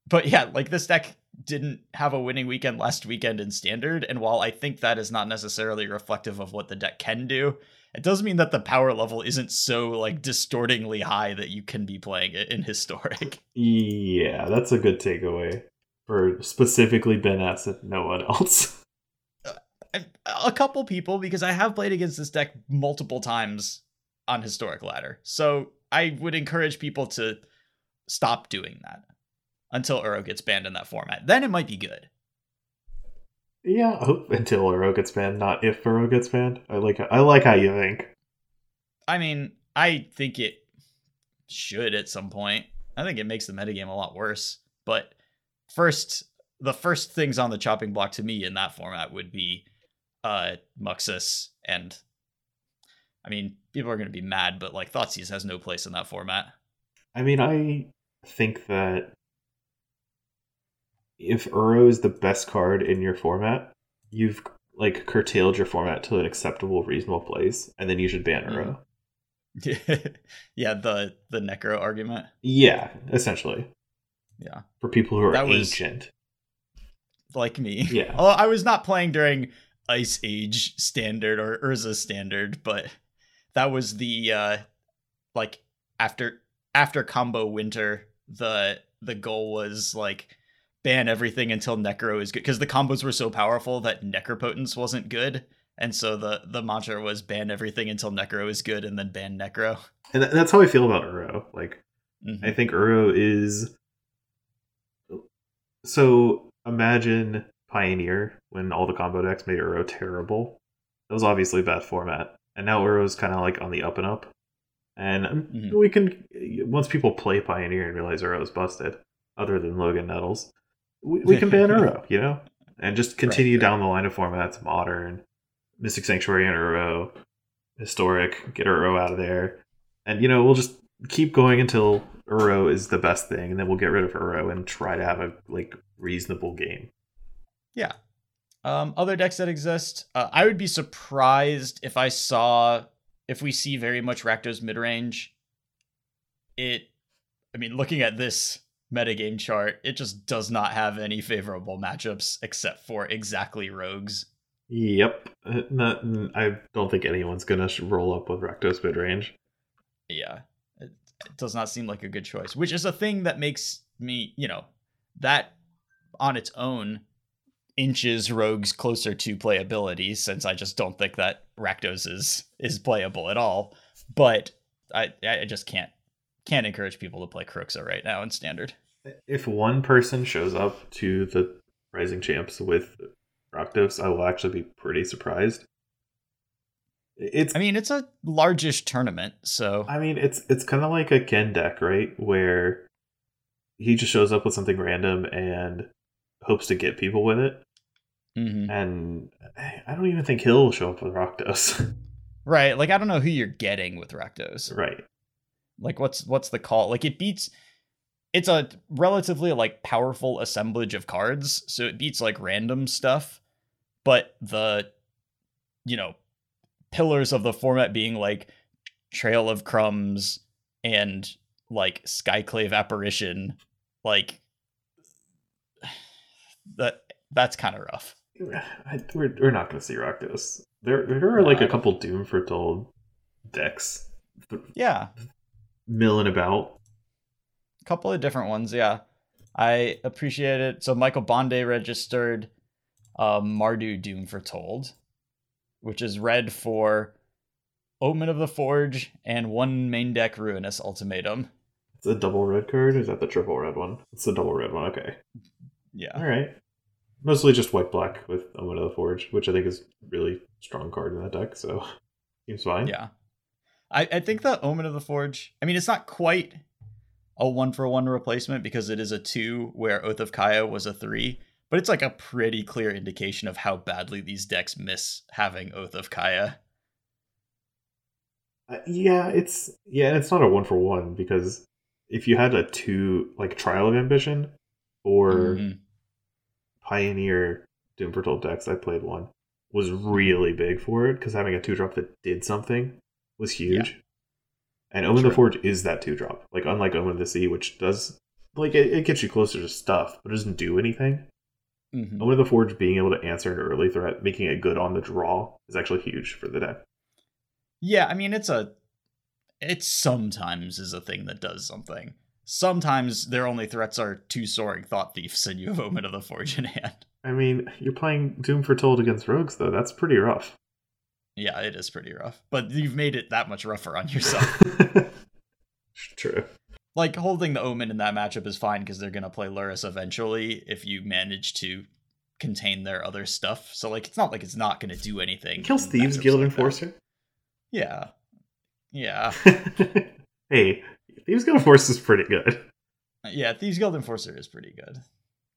but yeah, like this deck didn't have a winning weekend last weekend in standard, and while I think that is not necessarily reflective of what the deck can do, it does mean that the power level isn't so like distortingly high that you can be playing it in historic. <laughs> Yeah, that's a good takeaway for specifically Ben S and no one else. <laughs> Uh, a couple people because I have played against this deck multiple times on historic ladder. So I would encourage people to stop doing that until Uro gets banned in that format. Then it might be good. Yeah, I hope until Uro gets banned, not if Uro gets banned. I like I like how you think. I mean, I think it should at some point. I think it makes the metagame a lot worse. But first, the first things on the chopping block to me in that format would be uh Muxus and I mean, people are going to be mad, but like Thoughtseize has no place in that format. I mean, I think that if Uro is the best card in your format, you've like curtailed your format to an acceptable, reasonable place, and then you should ban Uro. <laughs> yeah, the the Necro argument. Yeah, essentially. Yeah. For people who are that ancient. Like me. Yeah. <laughs> Oh, I was not playing during Ice Age standard or Urza standard, but that was the uh like after after combo winter, the the goal was like ban everything until Necro is good because the combos were so powerful that Necropotence wasn't good. And so the the mantra was ban everything until Necro is good and then ban Necro. And that's how I feel about Uro. Like mm-hmm. I think Uro is so imagine Pioneer when all the combo decks made Uro terrible. That was obviously bad format. And now Uro's kind of like on the up and up. And mm-hmm. we can once people play Pioneer and realize Uro is busted, other than Logan Nettles, we, we can ban Uro, you know, and just continue right, down the line of formats: modern, Mystic Sanctuary, and Uro, historic. Get Uro out of there, and you know we'll just keep going until Uro is the best thing, and then we'll get rid of Uro and try to have a like reasonable game. Yeah. Um, other decks that exist, uh, I would be surprised if I saw if we see very much Rakdos mid range. It, I mean, looking at this metagame chart, it just does not have any favorable matchups except for exactly rogues. Yep. Uh, Not, I don't think anyone's gonna sh- roll up with Rakdos mid range. Yeah. It, it does not seem like a good choice, which is a thing that makes me, you know, that on its own inches rogues closer to playability since I just don't think that Rakdos is is playable at all. But I I just can't can't encourage people to play Cruxa right now in standard. If one person shows up to the Rising Champs with Rakdos, I will actually be pretty surprised. It's I mean, it's a largish tournament, so I mean, it's it's kind of like a Ken deck, right? Where he just shows up with something random and hopes to get people with it. Mhm. And I don't even think he'll show up with Rakdos. <laughs> right. Like I don't know who you're getting with Rakdos. right. Like what's what's the call? Like it beats it's a relatively like powerful assemblage of cards, so it beats like random stuff, but the you know, pillars of the format being like Trail of Crumbs and like Skyclave Apparition, like that that's kind of rough. <sighs> I, we're, we're not going to see Rakdos. There, there are like a couple Doom Foretold decks th- Yeah, milling about. a couple of different ones, yeah. I appreciate it. So Michael Bonde registered um, Mardu Doom Foretold, which is red for Omen of the Forge and one main deck Ruinous Ultimatum. It's a double red card. Is that the triple red one? It's the double red one. Okay. Yeah. All right. Mostly just white black with Omen of the Forge, which I think is really strong card in that deck. So <laughs> seems fine. Yeah. I, I think the Omen of the Forge, I mean, it's not quite a one for one replacement because it is a two where Oath of Kaya was a three, but it's like a pretty clear indication of how badly these decks miss having Oath of Kaya. Uh, yeah, it's yeah, it's not a one for one because if you had a two like Trial of Ambition or Mhm. Pioneer Doom Foretold decks, I played one was really big for it because having a two drop that did something was huge. And Omen of True. the Forge is that two drop. Like unlike Omen of the Sea, which does like it, it gets you closer to stuff, but it doesn't do anything. Mhm. Omen of the Forge being able to answer an early threat, making it good on the draw, is actually huge for the deck. Yeah, I mean it's a it sometimes is a thing that does something. Sometimes their only threats are two soaring thought thieves and you have Omen of the Forge in hand. I mean, you're playing Doom Foretold against rogues, though. That's pretty rough. Yeah, it is pretty rough. But you've made it that much rougher on yourself. <laughs> True. like holding the Omen in that matchup is fine because they're gonna play Lurrus eventually if you manage to contain their other stuff. So like it's not like it's not gonna do anything. Kills Thieves Guild like that. Enforcer. Yeah. Yeah. <laughs> hey, Thieves Guild Enforcer is pretty good. Yeah, Thieves Guild Enforcer is pretty good.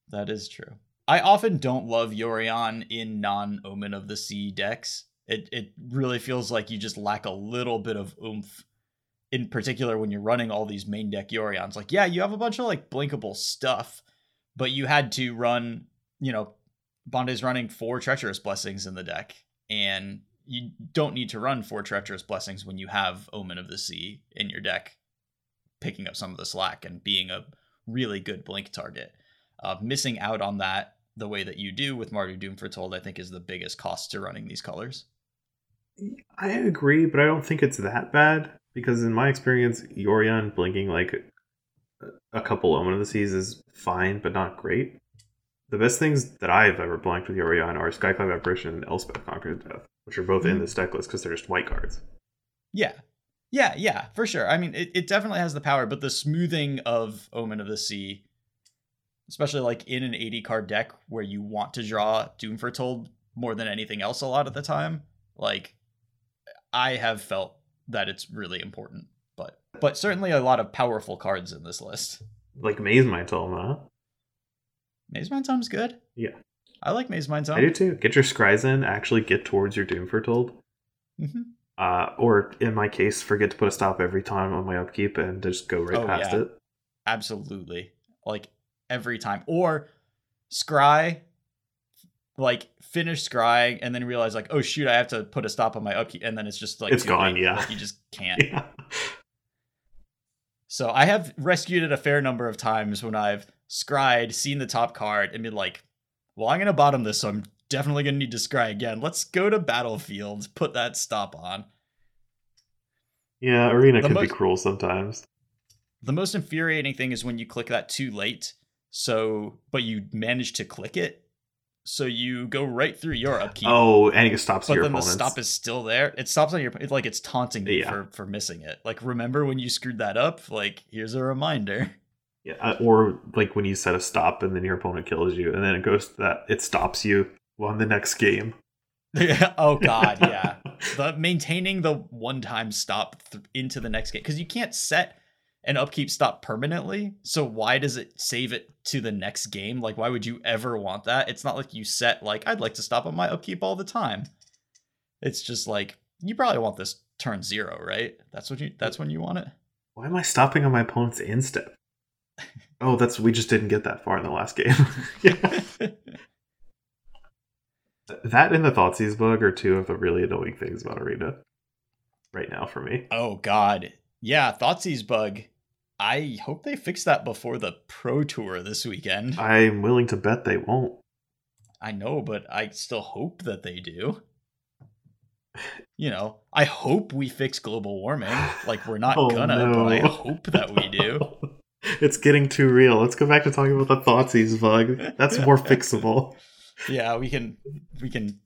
That is true. I often don't love Yorion in non Omen of the Sea decks. It it really feels like you just lack a little bit of oomph. In particular, when you're running all these main deck Yorions. Like, yeah, you have a bunch of like blinkable stuff, but you had to run, you know, Bonde's running four treacherous blessings in the deck, and you don't need to run four treacherous blessings when you have Omen of the Sea in your deck, picking up some of the slack and being a really good blink target. Uh, missing out on that the way that you do with Mardu Doom Foretold, I think, is the biggest cost to running these colors. I agree, but I don't think it's that bad because in my experience, Yorion blinking like a couple Omen of the Seas is fine, but not great. The best things that I've ever blanked with Yorion are Skyclave Apparition and Elspeth Conquers Death, which are both in Mhm. this deck list because they're just white cards. Yeah. Yeah, yeah, for sure. I mean, it, it definitely has the power, but the smoothing of Omen of the Sea, especially like in an 80 card deck where you want to draw Doom Foretold more than anything else a lot of the time, like I have felt that it's really important. But but certainly a lot of powerful cards in this list. Like Mazemind Tome, huh? Mazemind Tome's good. Yeah. I like Mazemind Tome. I do too. Get your Scries in, actually get towards your Doom Foretold. Mhm. Uh, or in my case, forget to put a stop every time on my upkeep and just go right Oh, past yeah. it. Absolutely. Like every time. Or scry, like finish scrying and then realize like, oh shoot, I have to put a stop on my upkeep and then it's just like it's gone, late. yeah. Like, you just can't. <laughs> Yeah. So I have rescued it a fair number of times when I've scryed, seen the top card, and been like, well, I'm gonna bottom this, so I'm definitely gonna need to scry again. Let's go to battlefield, put that stop on. Yeah, arena The can be cruel sometimes. The most infuriating thing is when you click that too late. So, but you manage to click it, so you go right through your upkeep. Oh, and it stops but your then the stop is still there. It stops on your. It's like it's taunting you Yeah. for for missing it. Like remember when you screwed that up? Like here's a reminder. <laughs> Yeah, uh, or like when you set a stop and then your opponent kills you, and then it goes to that it stops you on the next game. <laughs> oh God, <laughs> yeah. the maintaining the one time stop th- into the next game because you can't set an upkeep stop permanently. So why does it save it to the next game? Like why would you ever want that? It's not like you set like I'd like to stop on my upkeep all the time. It's just like you probably want this turn zero, right? That's what you. That's when you want it. Why am I stopping on my opponent's instep? <laughs> Oh, that's we just didn't get that far in the last game. <laughs> yeah. That and the Thoughtseize bug are two of the really annoying things about Arena right now for me. oh God, yeah. Thoughtseize's bug. I hope they fix that before the Pro Tour this weekend. I'm willing to bet they won't. I know, but I still hope that they do. You know, I hope we fix global warming. Like we're not <laughs> Oh, gonna, but I hope that we do. <laughs> It's getting too real. Let's go back to talking about the Thoughtseize bug. That's more <laughs> fixable. Yeah, we can we can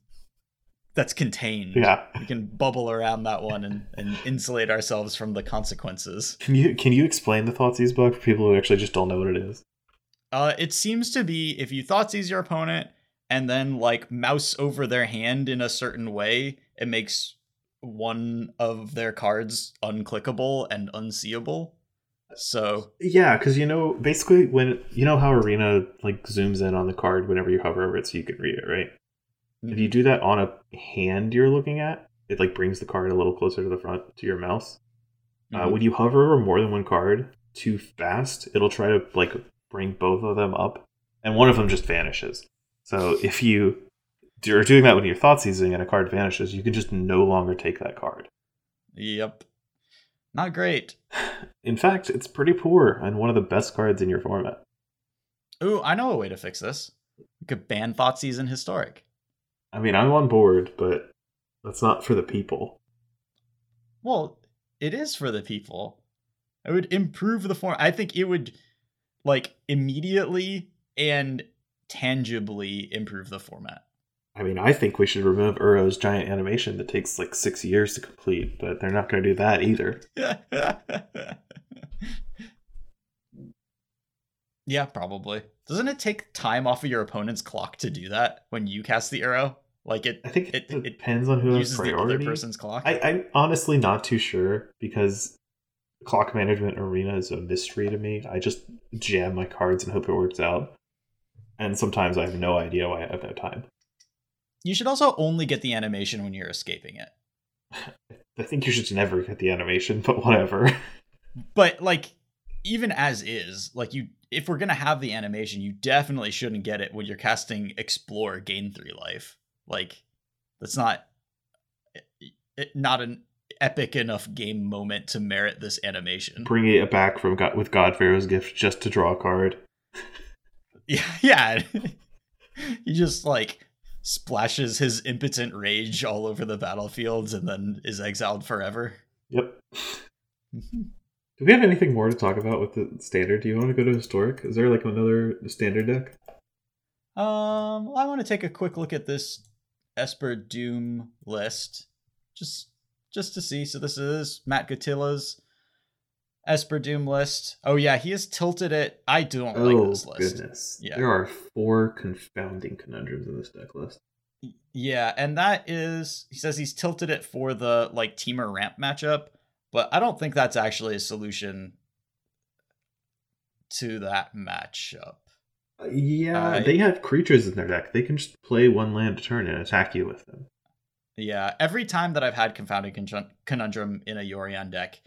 that's contained. Yeah. We can bubble around that one and, and insulate ourselves from the consequences. Can you can you explain the Thoughtseize bug for people who actually just don't know what it is? Uh it seems to be if you thought seize your opponent and then like mouse over their hand in a certain way, it makes one of their cards unclickable and unseeable. So Yeah, because you know, basically, when you know how Arena like zooms in on the card whenever you hover over it, so you can read it, right? If you do that on a hand you're looking at, it like brings the card a little closer to the front to your mouse. Uh, Mhm. when you hover over more than one card too fast, it'll try to like bring both of them up, and one of them just vanishes. So if you are doing that when you're thought seizing and a card vanishes, you can just no longer take that card. Yep. Not great. <sighs> In fact, it's pretty poor and one of the best cards in your format. Ooh, I know a way to fix this. We could ban Thoughtseize in Historic. I mean, I'm on board, but that's not for the people. Well, it is for the people. It would improve the form. I think it would like immediately and tangibly improve the format. I mean, I think we should remove Uro's giant animation that takes like six years to complete, but they're not going to do that either. <laughs> yeah, probably. Doesn't it take time off of your opponent's clock to do that when you cast the Uro? Like it I think it, It- depends on who has uses the other person's clock. I, I'm honestly not too sure because clock management arena is a mystery to me. I just jam my cards and hope it works out. And sometimes I have no idea why I have no time. you should also only get the animation when you're escaping it. <laughs> I think you should never get the animation, but whatever. <laughs> But like even as is, like you if we're gonna have the animation, you definitely shouldn't get it when you're casting explore gain three life. Like that's not it, not an epic enough game moment to merit this animation. Bring it back from God, with God Pharaoh's gift just to draw a card. <laughs> Yeah, yeah. <laughs> he just like splashes his impotent rage all over the battlefields and then is exiled forever. Yep. Do we have anything more to talk about with the standard? Do you want to go to historic? Is there like another standard deck? Um, I want to take a quick look at this Esper Doom list, just just to see. So this is Matt Gatilla's Esper Doom list. Oh yeah, he has tilted it. I don't like oh this list. goodness! Yeah. There are four confounding conundrums in this deck list. Yeah, and that is he says he's tilted it for the like teamer ramp matchup, but I don't think that's actually a solution to that matchup. Uh, yeah, I- they have creatures in their deck. They can just play one land a turn and attack you with them. Yeah, every time that I've had Confounded Conjun- Conundrum in a Yorion deck,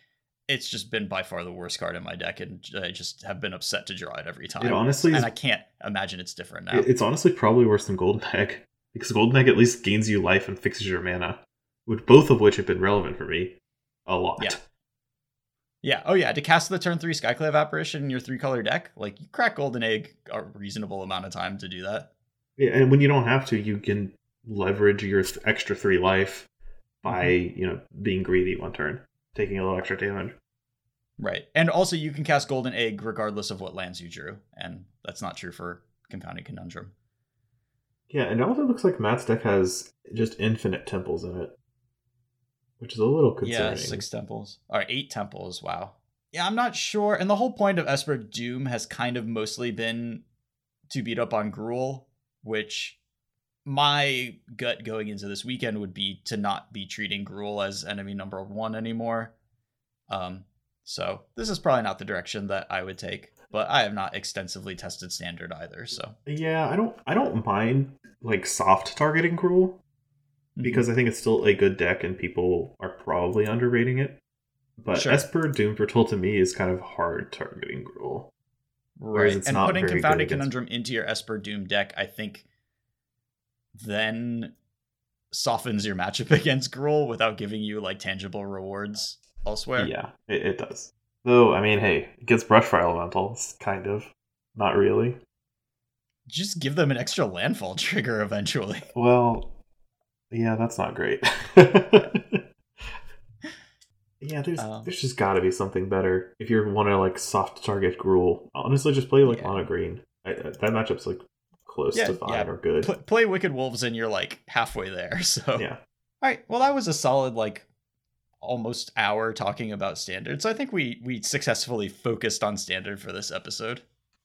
it's just been by far the worst card in my deck, and I just have been upset to draw it every time. It honestly is and I can't imagine it's different now. It's honestly probably worse than Golden Egg <laughs> because Golden Egg at least gains you life and fixes your mana, which both of which have been relevant for me a lot. Yeah. Yeah. Oh yeah. To cast the turn three Skyclave apparition in your three color deck, like you crack Golden Egg a reasonable amount of time to do that. Yeah, and when you don't have to, you can leverage your extra three life by Mm-hmm. you know being greedy one turn, taking a little extra damage. Right. And also you can cast Golden Egg regardless of what lands you drew, and that's not true for Confounding Conundrum. Yeah, and it also looks like Matt's deck has just infinite temples in it, which is a little concerning. Yeah, six temples or eight temples. Wow. Yeah, I'm not sure. And the whole point of Esper Doom has kind of mostly been to beat up on Gruul, which my gut going into this weekend would be to not be treating Gruul as enemy number one anymore. Um, so this is probably not the direction that I would take, but I have not extensively tested standard either. So Yeah, I don't I don't mind like soft targeting Mm-hmm. Mm-hmm. because I think it's still a good deck and people are probably underrating it. But Sure. Esper Doom Patrol to me is kind of hard targeting Gruul. Right. it's And not putting Confounded Conundrum into your Esper Doom deck, I think then softens your matchup <laughs> against Gruul without giving you like tangible rewards elsewhere. Yeah, it, it does. Though, I mean, hey, it gets Brushfire Elementals, kind of. Not really. Just give them an extra landfall <laughs> trigger eventually. Well, yeah, that's not great. <laughs> yeah, there's Um, there's just got to be something better if you want to like soft target Gruul. Honestly, just play like Yeah. mono green. I, I- that matchup's like close Yeah, to fine yeah. or good. Pl- play Wicked Wolves and you're like halfway there. <laughs> So yeah, All right. Well, that was a solid like almost hour talking about standard. So I think we we successfully focused on standard for this episode.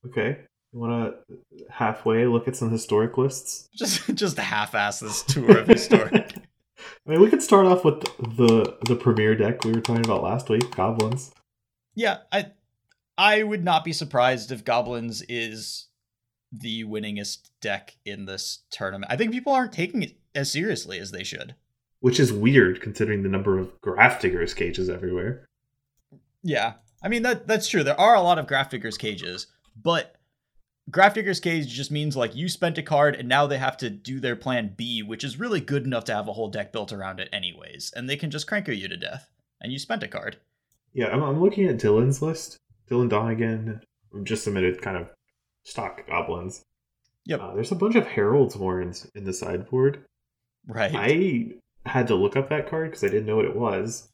okay. You want to halfway look at some historic lists? Just <laughs> just half-ass this tour of historic. <laughs> I mean, we could start off with the the premier deck we were talking about last week, Goblins. Yeah, I I would not be surprised if Goblins is the winningest deck in this tournament. I think people aren't taking it as seriously as they should. which is weird considering the number of Grafdigger's cages everywhere. Yeah. I mean that that's true. There are a lot of Grafdigger's cages, but Grafdigger's cage just means like you spent a card and now they have to do their plan B, which is really good enough to have a whole deck built around it anyways, and they can just Krenko you to death and you spent a card. Yeah, I'm, I'm looking at Dylan's list. Dylan Donegan just submitted kind of stock goblins. Yep. Uh, there's a bunch of Herald's Warrens in the sideboard. Right. I had to look up that card because I didn't know what it was.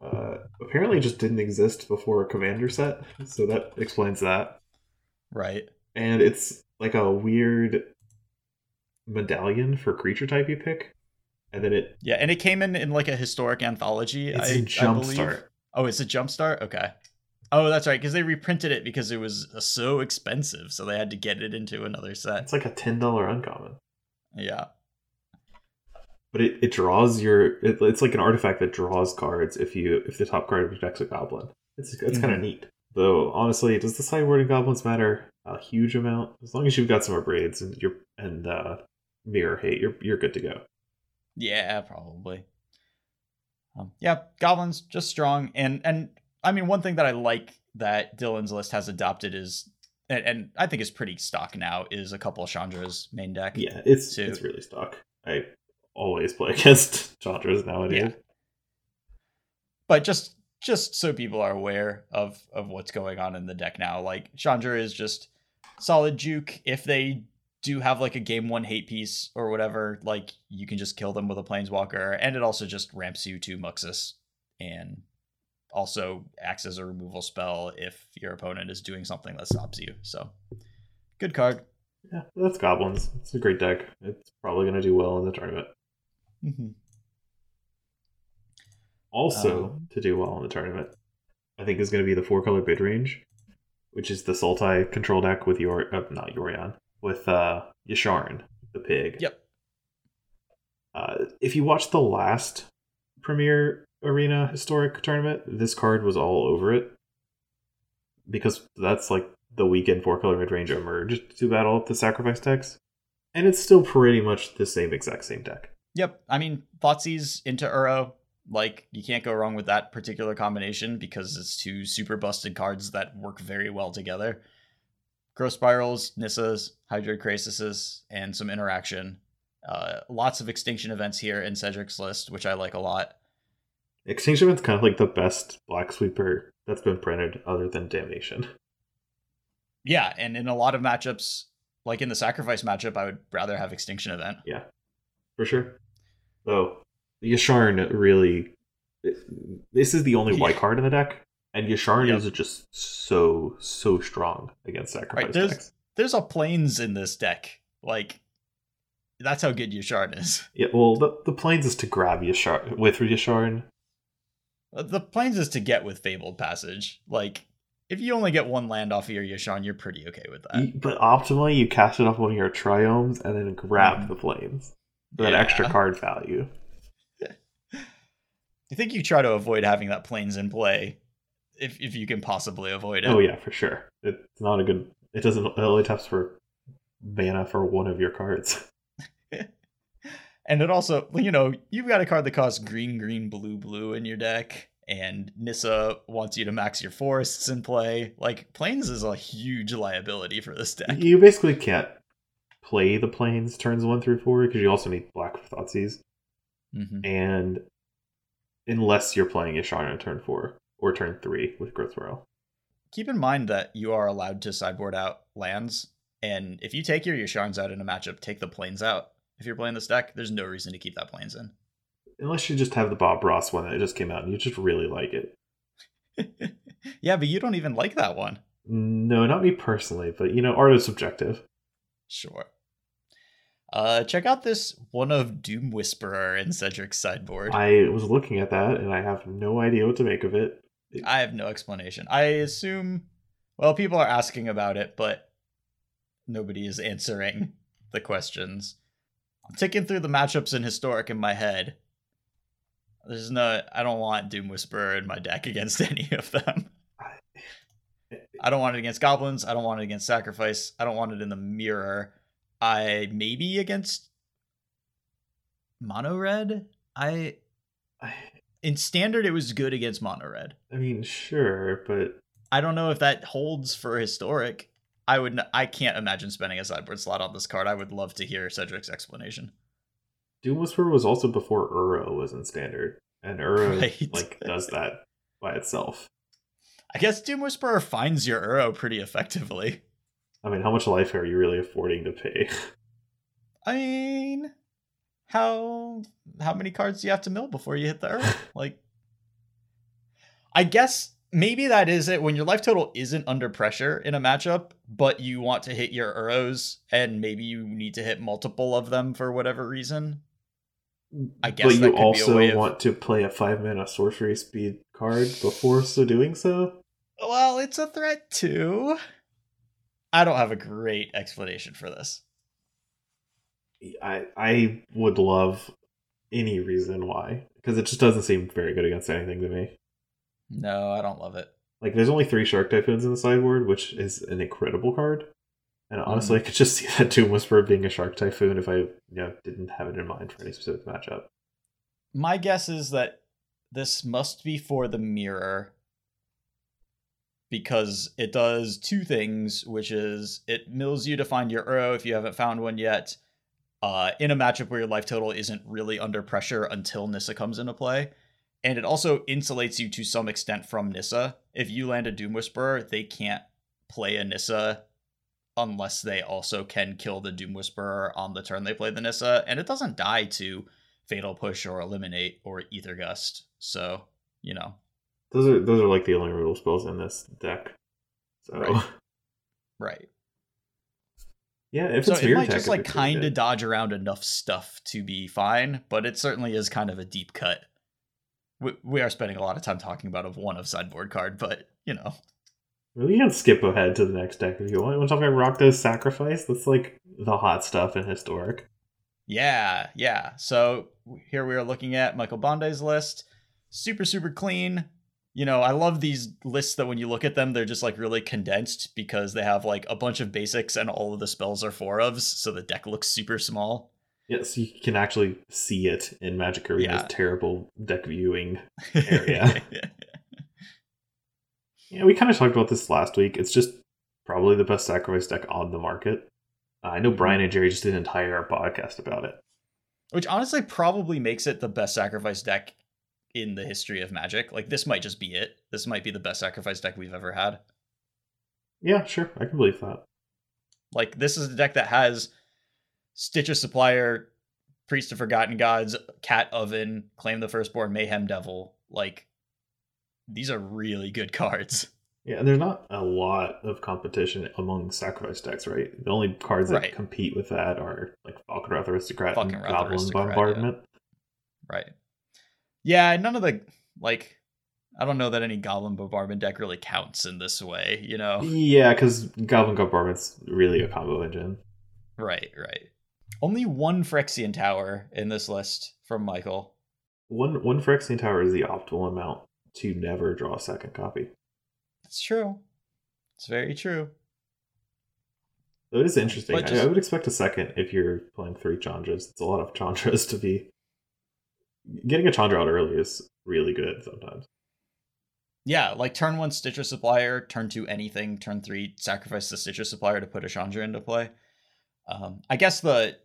Uh, apparently, it just didn't exist before a Commander set, so that explains that. right. And it's like a weird medallion for creature type you pick, and then it Yeah, and it came in in like a historic anthology. it's I, a I jump believe. start. Oh, it's a jumpstart? Okay. Oh, that's right, because they reprinted it because it was uh, so expensive, so they had to get it into another set. It's like a ten dollar uncommon. Yeah. But it, it draws your it, it's like an artifact that draws cards if you if the top card of your deck's a goblin. It's it's kind of neat. Though honestly, does the sideboard in goblins matter a huge amount? As long as you've got some braids and you're and uh mirror hate, you're you're good to go. Yeah, probably. Um, yeah, goblins just strong, and and I mean one thing that I like that Dylan's list has adopted is, and, and I think is pretty stock now, is a couple of Chandra's main deck. Yeah, it's So- it's really stock. I always play <laughs> against Chandras nowadays. Yeah. but just just so people are aware of of what's going on in the deck now like chandra is just solid juke if they do have like a game one hate piece or whatever like you can just kill them with a planeswalker and it also just ramps you to muxus and also acts as a removal spell if your opponent is doing something that stops you so good card Yeah, that's goblins. It's a great deck. It's probably gonna do well in the tournament. Mm-hmm. Also, Um, to do well in the tournament, I think is going to be the four color bid range, which is the Sultai control deck with your uh, not Yorion with uh Yasharn the pig. Yep. Uh, if you watch the last Premier Arena historic tournament, this card was all over it because that's like the weekend four color mid range emerged to battle the sacrifice decks, and it's still pretty much the same exact same deck. Yep. I mean, Thoughtseize into Uro, like you can't go wrong with that particular combination because it's two super busted cards that work very well together. Growth Spirals, Nissas, Hydroid Krasises, and some interaction. Uh, lots of extinction events here in Cedric's list, which I like a lot. Extinction Event's kind of like the best Black Sweeper that's been printed other than Damnation. Yeah, and in a lot of matchups, like in the sacrifice matchup, I would rather have Extinction Event. Yeah, for sure. Oh, Yasharn really. This is the only white card in the deck, and Yasharn Yep. is just so so strong against sacrifice Right, there's- decks. There's a planes in this deck. Like, that's how good Yasharn is. Yeah, well, the the planes is to grab Yasharn with Yasharn. Uh, The planes is to get with Fabled Passage. Like, if you only get one land off of your Yasharn, you're pretty okay with that. But optimally, you cast it off one of your triomes and then grab Mhm. the planes that Yeah. extra card value. I think you try to avoid having that planes in play if if you can possibly avoid it. Oh yeah, for sure. It's not a good. It doesn't. It only taps for mana for one of your cards. <laughs> And it also, you know, you've got a card that costs green, green, blue, blue in your deck, and Nissa wants you to max your forests in play. Like, planes is a huge liability for this deck. You basically can't play the planes turns one through four because you also need black for Thoughtseize, Mhm. and unless you're playing on turn four or turn three with Growth Spiral. Keep in mind that you are allowed to sideboard out lands, and if you take your Yasharns out in a matchup, take the planes out. If you're playing this deck, there's no reason to keep that planes in. Unless you just have the Bob Ross one that just came out and you just really like it. <laughs> yeah, but you don't even like that one. No, not me personally, but you know, art is subjective. Sure. Uh, check out this one of Doom Whisperer in Cedric's sideboard. I was looking at that and I have no idea what to make of it. I have no explanation. I assume, well, people are asking about it, but nobody is answering <laughs> the questions. I'm ticking through the matchups in Historic in my head. There's no, I don't want Doom Whisperer in my deck <laughs> against any of them. I don't want it against Goblins. I don't want it against Sacrifice. I don't want it in the Mirror. I maybe against Mono Red. I <sighs> in Standard it was good against Mono Red. I mean, sure, but I don't know if that holds for historic. I would. n- I can't imagine spending a sideboard slot on this card. I would love to hear Cedric's explanation. Doom Whisperer was also before Uro was in standard, and Uro Right. like does that by itself. I guess Doom Whisperer finds your Uro pretty effectively. I mean, how much life are you really affording to pay? I mean, how how many cards do you have to mill before you hit the Uro? <laughs> Like, I guess maybe that is it. When your life total isn't under pressure in a matchup, but you want to hit your Uros, and maybe you need to hit multiple of them for whatever reason. I guess but that you could be a also way of- want to play a five mana sorcery speed card before so doing so. Well, it's a threat too. I don't have a great explanation for this. I I would love any reason why because it just doesn't seem very good against anything to me. No, I don't love it. Like, there's only three Shark Typhoons in the sideboard, which is an incredible card. And mm-hmm. honestly, I could just <laughs> see that Doom Whisperer being a Shark Typhoon if I you know, didn't have it in mind for any specific matchup. My guess is that this must be for the mirror because it does two things, which is it mills you to find your Uro if you haven't found one yet. Uh, in a matchup where your life total isn't really under pressure until Nissa comes into play. And it also insulates you to some extent from Nissa. If you land a Doom Whisperer, they can't play a Nissa unless they also can kill the Doom Whisperer on the turn they play the Nissa. And it doesn't die to Fatal Push or Eliminate or Aether Gust. So, you know, Those are those are like the only rule spells in this deck. So Right. <laughs> right. yeah, if so it's it might tech, just like kind of dodge around enough stuff to be fine, but it certainly is kind of a deep cut. We, we are spending a lot of time talking about a one of sideboard card, but you know, We can skip ahead to the next deck if you want. You want to talk about Rakdos Sacrifice? That's like the hot stuff in historic. yeah, yeah. So here we are looking at Michael Bonde's list. Super, super clean. You know, I love these lists that when you look at them, they're just like really condensed because they have like a bunch of basics and all of the spells are four ofs, so the deck looks super small. Yes, you can actually see it in Magic Arena's Yeah. terrible deck viewing. Area. <laughs> Yeah, we kind of talked about this last week. It's just probably the best sacrifice deck on the market. Uh, I know Brian and Jerry just did an entire podcast about it. Which honestly probably makes it the best sacrifice deck in the history of Magic. Like this might just be it. This might be the best sacrifice deck we've ever had. Yeah, sure. I can believe that. Like this is a deck that has Stitcher's Supplier, Priest of Forgotten Gods, Cat Oven, Claim the Firstborn, Mayhem Devil. Like these are really good <laughs> cards. Yeah, and there's not a lot of competition among sacrifice decks, right? The only cards that compete with that are like Falkenrath Aristocrat and Goblin Aristocrat, yeah. Bombardment. Right. Yeah, none of the like I don't know that any Goblin Bombardment deck really counts in this way, you know? Yeah, because Goblin Bombardment's really a combo engine. Right, right. Only one Phyrexian Tower in this list from Michael. One one Phyrexian Tower is the optimal amount to never draw a second copy. It's true. It's very true. It is interesting. But I- I would expect a second if you're playing three Chandras. It's a lot of Chandras to be. Getting a Chandra out early is really good sometimes. Yeah, like turn one Stitcher Supplier, turn two anything, turn three sacrifice the Stitcher Supplier to put a Chandra into play. Um, I guess the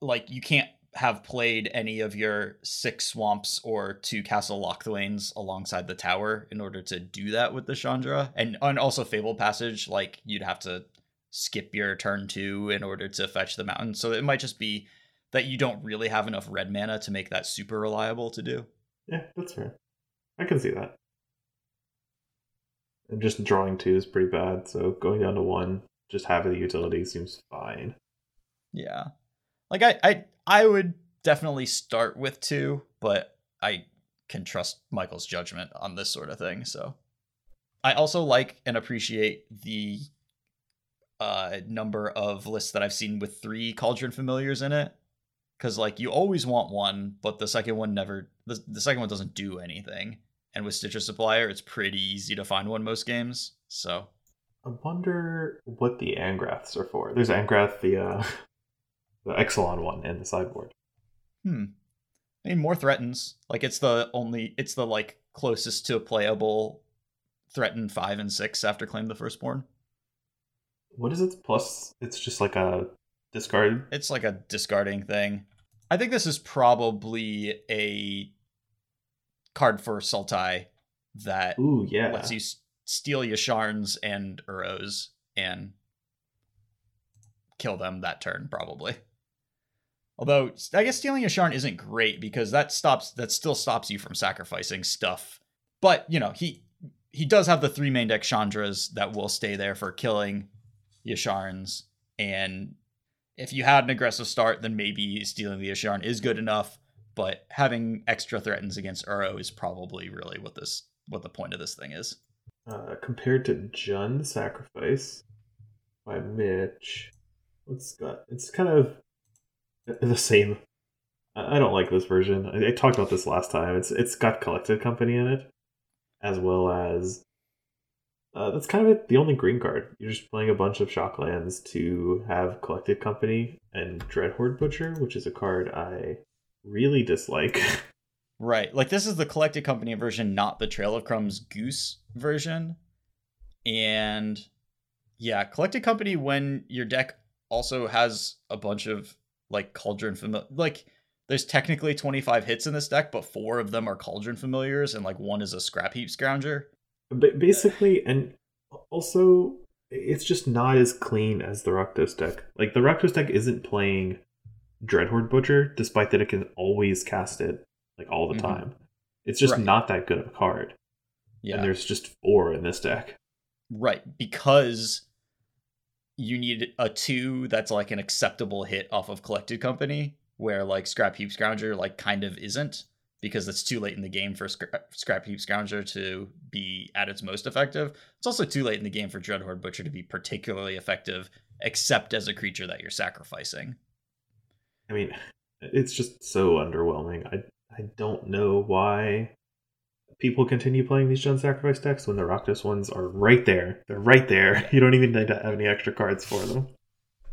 like you can't have played any of your six swamps or two castle Locthwains alongside the tower in order to do that with the Chandra, and and also Fable Passage. Like you'd have to skip your turn two in order to fetch the mountain. So it might just be that you don't really have enough red mana to make that super reliable to do. Yeah, that's fair. I can see that. And just drawing two is pretty bad, so going down to one, just having the utility seems fine. Yeah. Like I I I would definitely start with 2, but I can trust Michael's judgment on this sort of thing, so I also like and appreciate the uh number of lists that I've seen with 3 cauldron familiars in it cuz like you always want one, but the second one never the, the second one doesn't do anything. And with Stitcher Supplier, it's pretty easy to find one most games. So, I wonder what the Angraths are for. There's Angrath, the uh, <laughs> the Ixalan one, in the sideboard. Hmm. I mean, more threatens. Like it's the only, it's the like closest to a playable threaten five and six after claim the firstborn. What is it? Plus, it's just like a discard. It's like a discarding thing. I think this is probably a card for Sultai that Ooh, yeah. lets you s- steal Yasharns and Uros and kill them that turn, probably. Although I guess stealing a Yasharn isn't great because that stops that still stops you from sacrificing stuff. But you know, he he does have the three main deck Chandras that will stay there for killing Yasharns. And if you had an aggressive start, then maybe stealing the Yasharn is good enough. But having extra threatens against Uro is probably really what this what the point of this thing is. Uh, compared to Jund Sacrifice by Mitch, it's got? It's kind of the same. I I don't like this version. I, I talked about this last time. It's it's got Collected Company in it, as well as uh, that's kind of it, the only green card. You're just playing a bunch of shock lands to have Collected Company and Dreadhorde Butcher, which is a card I really dislike. <laughs> Right. Like this is the collected company version, not the Trail of Crumbs Goose version. And yeah, collected company when your deck also has a bunch of like cauldron familiar like there's technically 25 hits in this deck, but four of them are cauldron familiars and like one is a scrap heap scrounger. But basically, and also, it's just not as clean as the Rakdos deck. Like the Rakdos deck isn't playing Dreadhorde Butcher, despite that it can always cast it like all the Mhm. time. It's just Right. not that good of a card. Yeah. And there's just four in this deck. Right, because you need a two that's like an acceptable hit off of collected company, where like Scrap Heap Scrounger like kind of isn't, because it's too late in the game for Scra- uh, Scrap Heap Scrounger to be at its most effective. It's also too late in the game for Dreadhorde Butcher to be particularly effective, except as a creature that you're sacrificing. I mean, it's just so underwhelming. I I don't know why people continue playing these Jund Sacrifice decks when the Rakdos ones are right there. They're right there. <laughs> You don't even need to have any extra cards for them.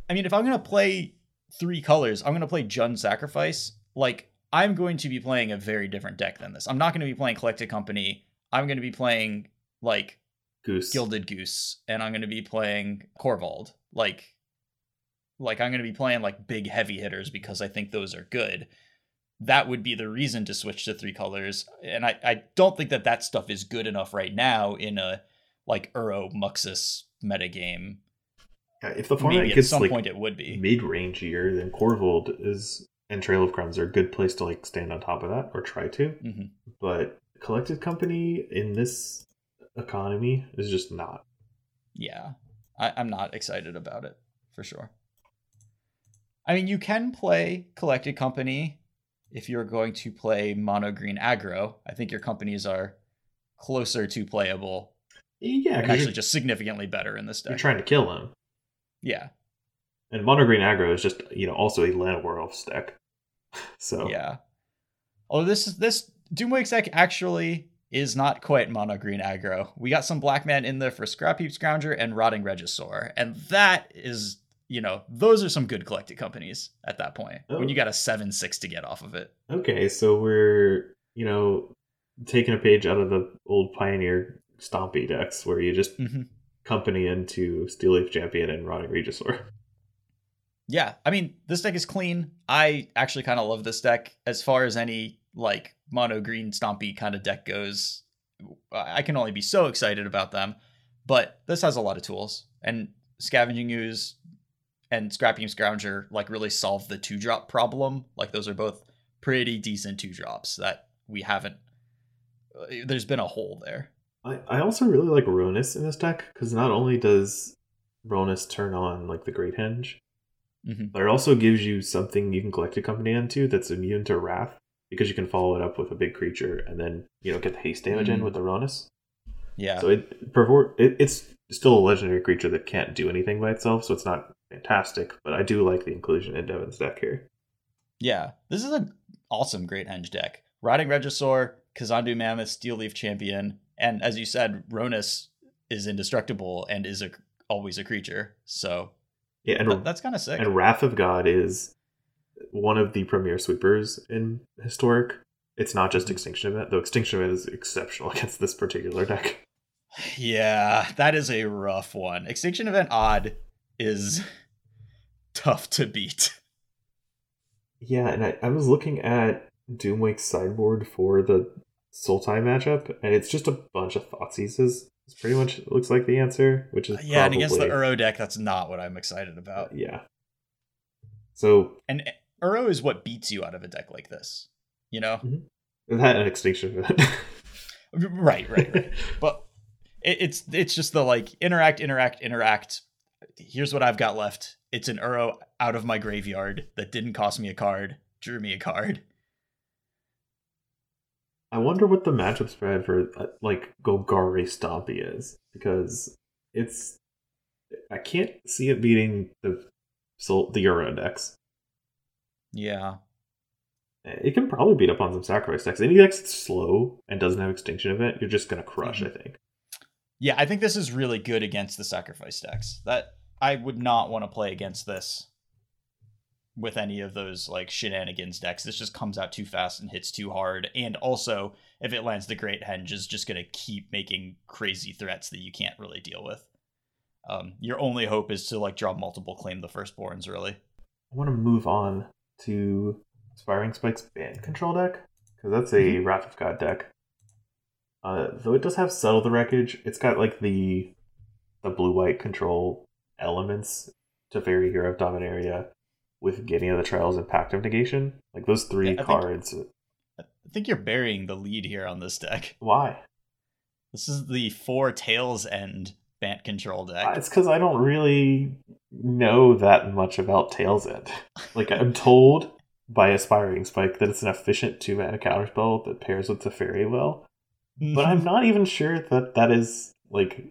I mean, if I'm gonna play three colors, I'm gonna play Jund Sacrifice. Like, I'm going to be playing a very different deck than this. I'm not gonna be playing Collected Company. I'm gonna be playing like Goose. Gilded Goose, and I'm gonna be playing Korvold. Like, like I'm gonna be playing like big heavy hitters because I think those are good. that would be the reason to switch to three colors. And I, I don't think that that stuff is good enough right now in a like Uro Muxus metagame. Yeah, if the format Maybe at gets some like point it would be. mid rangier, then Korvold is and Trail of Crumbs are a good place to like stand on top of that or try to. Mhm. But collected company in this economy is just not. Yeah, I, I'm not excited about it for sure. I mean, you can play Collected Company if you're going to play Mono Green Aggro. I think your companies are closer to playable Yeah, actually just significantly better in this deck. you're trying to kill them. yeah, And Mono Green Aggro is just, you know, also a Land Werewolf deck. <laughs> So yeah. Oh, this is this Doomwake's deck actually is not quite mono green aggro. We got some black man in there for Scrap Heap Scrounger and Rotting Regisaur, and that is, you know, those are some good collected companies at that point Oh. when you got a seven six to get off of it. Okay, so we're, you know, taking a page out of the old Pioneer Stompy decks where you just Mm-hmm. company into Steel Leaf Champion and Rotting Regisaur. <laughs> Yeah, I mean, this deck is clean. I actually kind of love this deck as far as any like mono green stompy kind of deck goes. I can only be so excited about them, but this has a lot of tools and scavenging ooze and scrap heap scrounger like really solve the two drop problem. Like those are both pretty decent two drops that we haven't. uh, There's been a hole there. I, I also really like Rhonas in this deck because not only does Rhonas turn on like the Great Henge, Mhm. but it also gives you something you can collect a company into that's immune to Wrath because you can follow it up with a big creature and then you know get the haste damage in Mm. with the Rhonas. Yeah, So it, it it's still a legendary creature that can't do anything by itself, so it's not fantastic. But I do like the inclusion in Devin's deck here. Yeah, this is an awesome Great Henge deck. Rotting Regisaur, Kazandu Mammoth, Steel Leaf Champion, and as you said, Rhonas is indestructible and is a, always a creature. So Yeah, and th- that's kind of sick. and Wrath of God is one of the premier sweepers in historic. It's not just mm-hmm. Extinction Event, though Extinction Event is exceptional <laughs> against this particular deck. yeah, that is a rough one. Extinction Event Odd is <laughs> tough to beat. Yeah, and I, I was looking at Doomwake's sideboard for the Sultai matchup, and it's just a bunch of Thoughtseizes. It's pretty much looks like the answer, which is uh, yeah, and against the probably- Uro deck, that's not what I'm excited about. Yeah. So And eh, Uro is what beats you out of a deck like this. You know? Mm-hmm. that and Extinction. <laughs> Right, right, right. <laughs> but it, it's it's just the like interact interact interact here's what i've got left it's an uro out of my graveyard that didn't cost me a card drew me a card I wonder what the matchup spread for uh, like Golgari Stompy is because it's I can't see it beating the Sol- the Uro decks. yeah It can probably beat up on some sacrifice decks. Any deck that's slow and doesn't have extinction event, you're just gonna crush. I think. yeah i think this is really good against the sacrifice decks that i would not want to play against this with any of those like shenanigans decks. This just comes out too fast and hits too hard. And also if it lands the great henge is just going to keep making crazy threats that you can't really deal with. Um, your only hope is to like draw multiple claim the firstborns really. I want to move on to Aspiring Spike's Bant control deck because that's a Wrath of God deck. Uh, though it does have Settle the Wreckage, it's got like the the blue white control elements to Teferi Hero of Dominaria with Getting of the Trials and Pact of Negation. Like those three Yeah, I think- cards. i think you're burying the lead here on this deck <laughs> Why? this is the four Tale's End bant control deck Uh, It's because I don't really know that much about Tale's End. Like I'm told by Aspiring Spike that it's an efficient two mana counterspell that pairs with the Teferi well. but <laughs> I'm not even sure that that is like.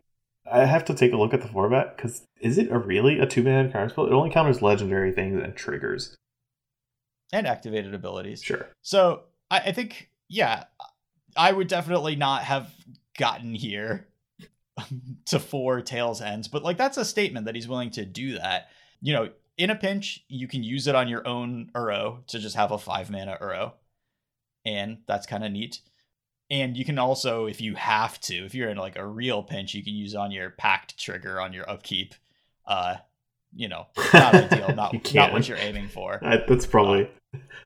I have to take a look at the format because is it a really a two man counter spell? It only counters legendary things and triggers. and activated abilities Sure. So I, I think, yeah, I would definitely not have gotten here <laughs> to four Tale's Ends, but like that's a statement that he's willing to do that. You know, in a pinch, you can use it on your own Uro to just have a five mana Uro, and that's kind of neat. And you can also, if you have to, if you're in like a real pinch, you can use on your Pact trigger on your upkeep. Uh, you know, not ideal, not <laughs> You not what you're aiming for. I, that's probably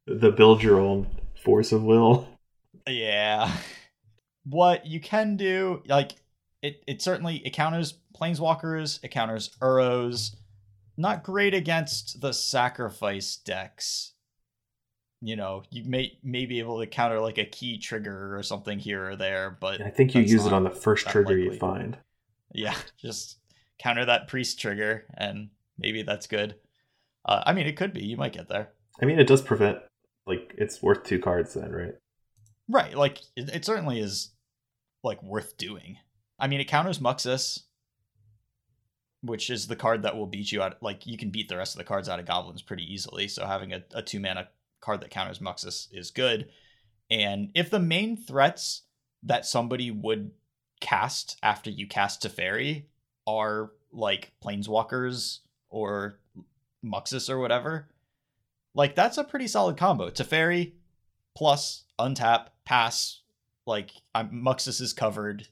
the build your own force of will. Yeah. What you can do, like it, it certainly it counters planeswalkers, it counters Uros. Not great against the sacrifice decks. You know, you may may be able to counter like a key trigger or something here or there, but I think you use it on the first trigger you find. Yeah, <laughs> just counter that priest trigger, and maybe that's good. Uh, I mean, it could be. You might get there. I mean, it does prevent like it's worth two cards then, right? Right, like it, it certainly is like worth doing. I mean, it counters Muxus, which is the card that will beat you out. Like you can beat the rest of the cards out of goblins pretty easily. So having a, a two mana card that counters Muxus is good. And if the main threats that somebody would cast after you cast Teferi are like planeswalkers or Muxus or whatever, like that's a pretty solid combo. Teferi plus untap pass like I'm Muxus is covered.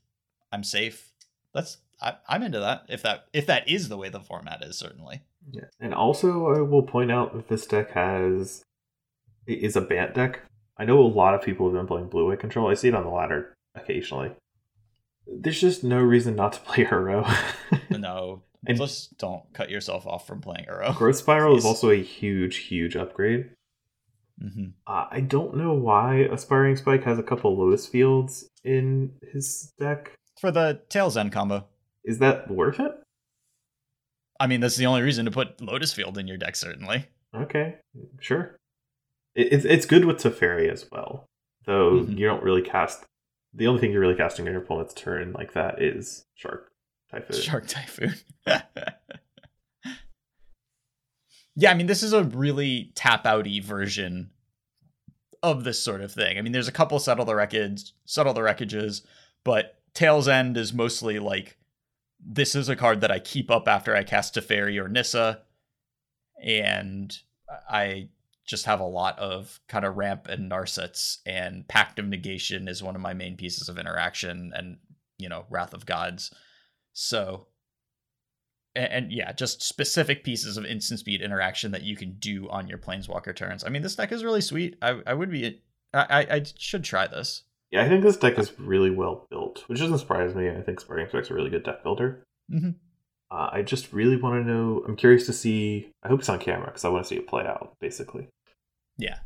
I'm safe. That's I, I'm into that. If that if that is the way the format is, certainly. Yeah. And also, I will point out that this deck has is a Bant deck. I know a lot of people have been playing Blue White Control. I see it on the ladder occasionally. There's just no reason not to <laughs> play Hero. No, <laughs> And- just don't cut yourself off from playing Uro. Growth Spiral is also a huge, huge upgrade. hmm Uh, I don't know why Aspiring Spike has a couple Lotus Fields in his deck. For the Tale's End combo. Is that worth it? I mean, that's the only reason to put Lotus Field in your deck, certainly. Okay, sure. It, it's it's good with Teferi as well, though Mhm. you don't really cast. The only thing you're really casting on your opponent's turn like that is Shark Typhoon. Shark Typhoon. <laughs> yeah, I mean, this is a really tap outy version of this sort of thing. I mean, there's a couple settle the wreckage, settle the wreckages, but Tale's End is mostly like this is a card that I keep up after I cast Teferi or Nissa, and I just have a lot of kind of ramp and Narsets, and Pact of Negation is one of my main pieces of interaction, and you know, Wrath of Gods. So, and, and yeah, just specific pieces of instant speed interaction that you can do on your planeswalker turns. I mean, this deck is really sweet. I, I would be, I, I, I should try this. Yeah, I think this deck is really well built, which doesn't surprise me. I think Aspiring Spike's a really good deck builder. Mhm. Uh, I just really want to know. I'm curious to see. I hope it's on camera because I want to see it play out. Basically, Yeah.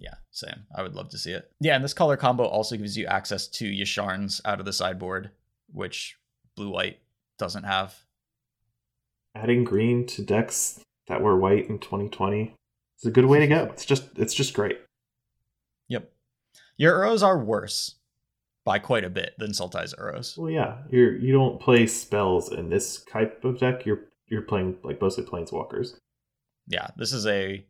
Yeah, same. I would love to see it. Yeah, and this color combo also gives you access to Yasharns out of the sideboard, which blue white doesn't have. adding green to decks that were white in 2020 is a good way to go. <laughs> It's just it's just great. Yep. Your Uros are worse by quite a bit than Sultai's Uros. Well, yeah, you're you don't play spells in this type of deck. You're you're playing like mostly planeswalkers. Yeah, this is a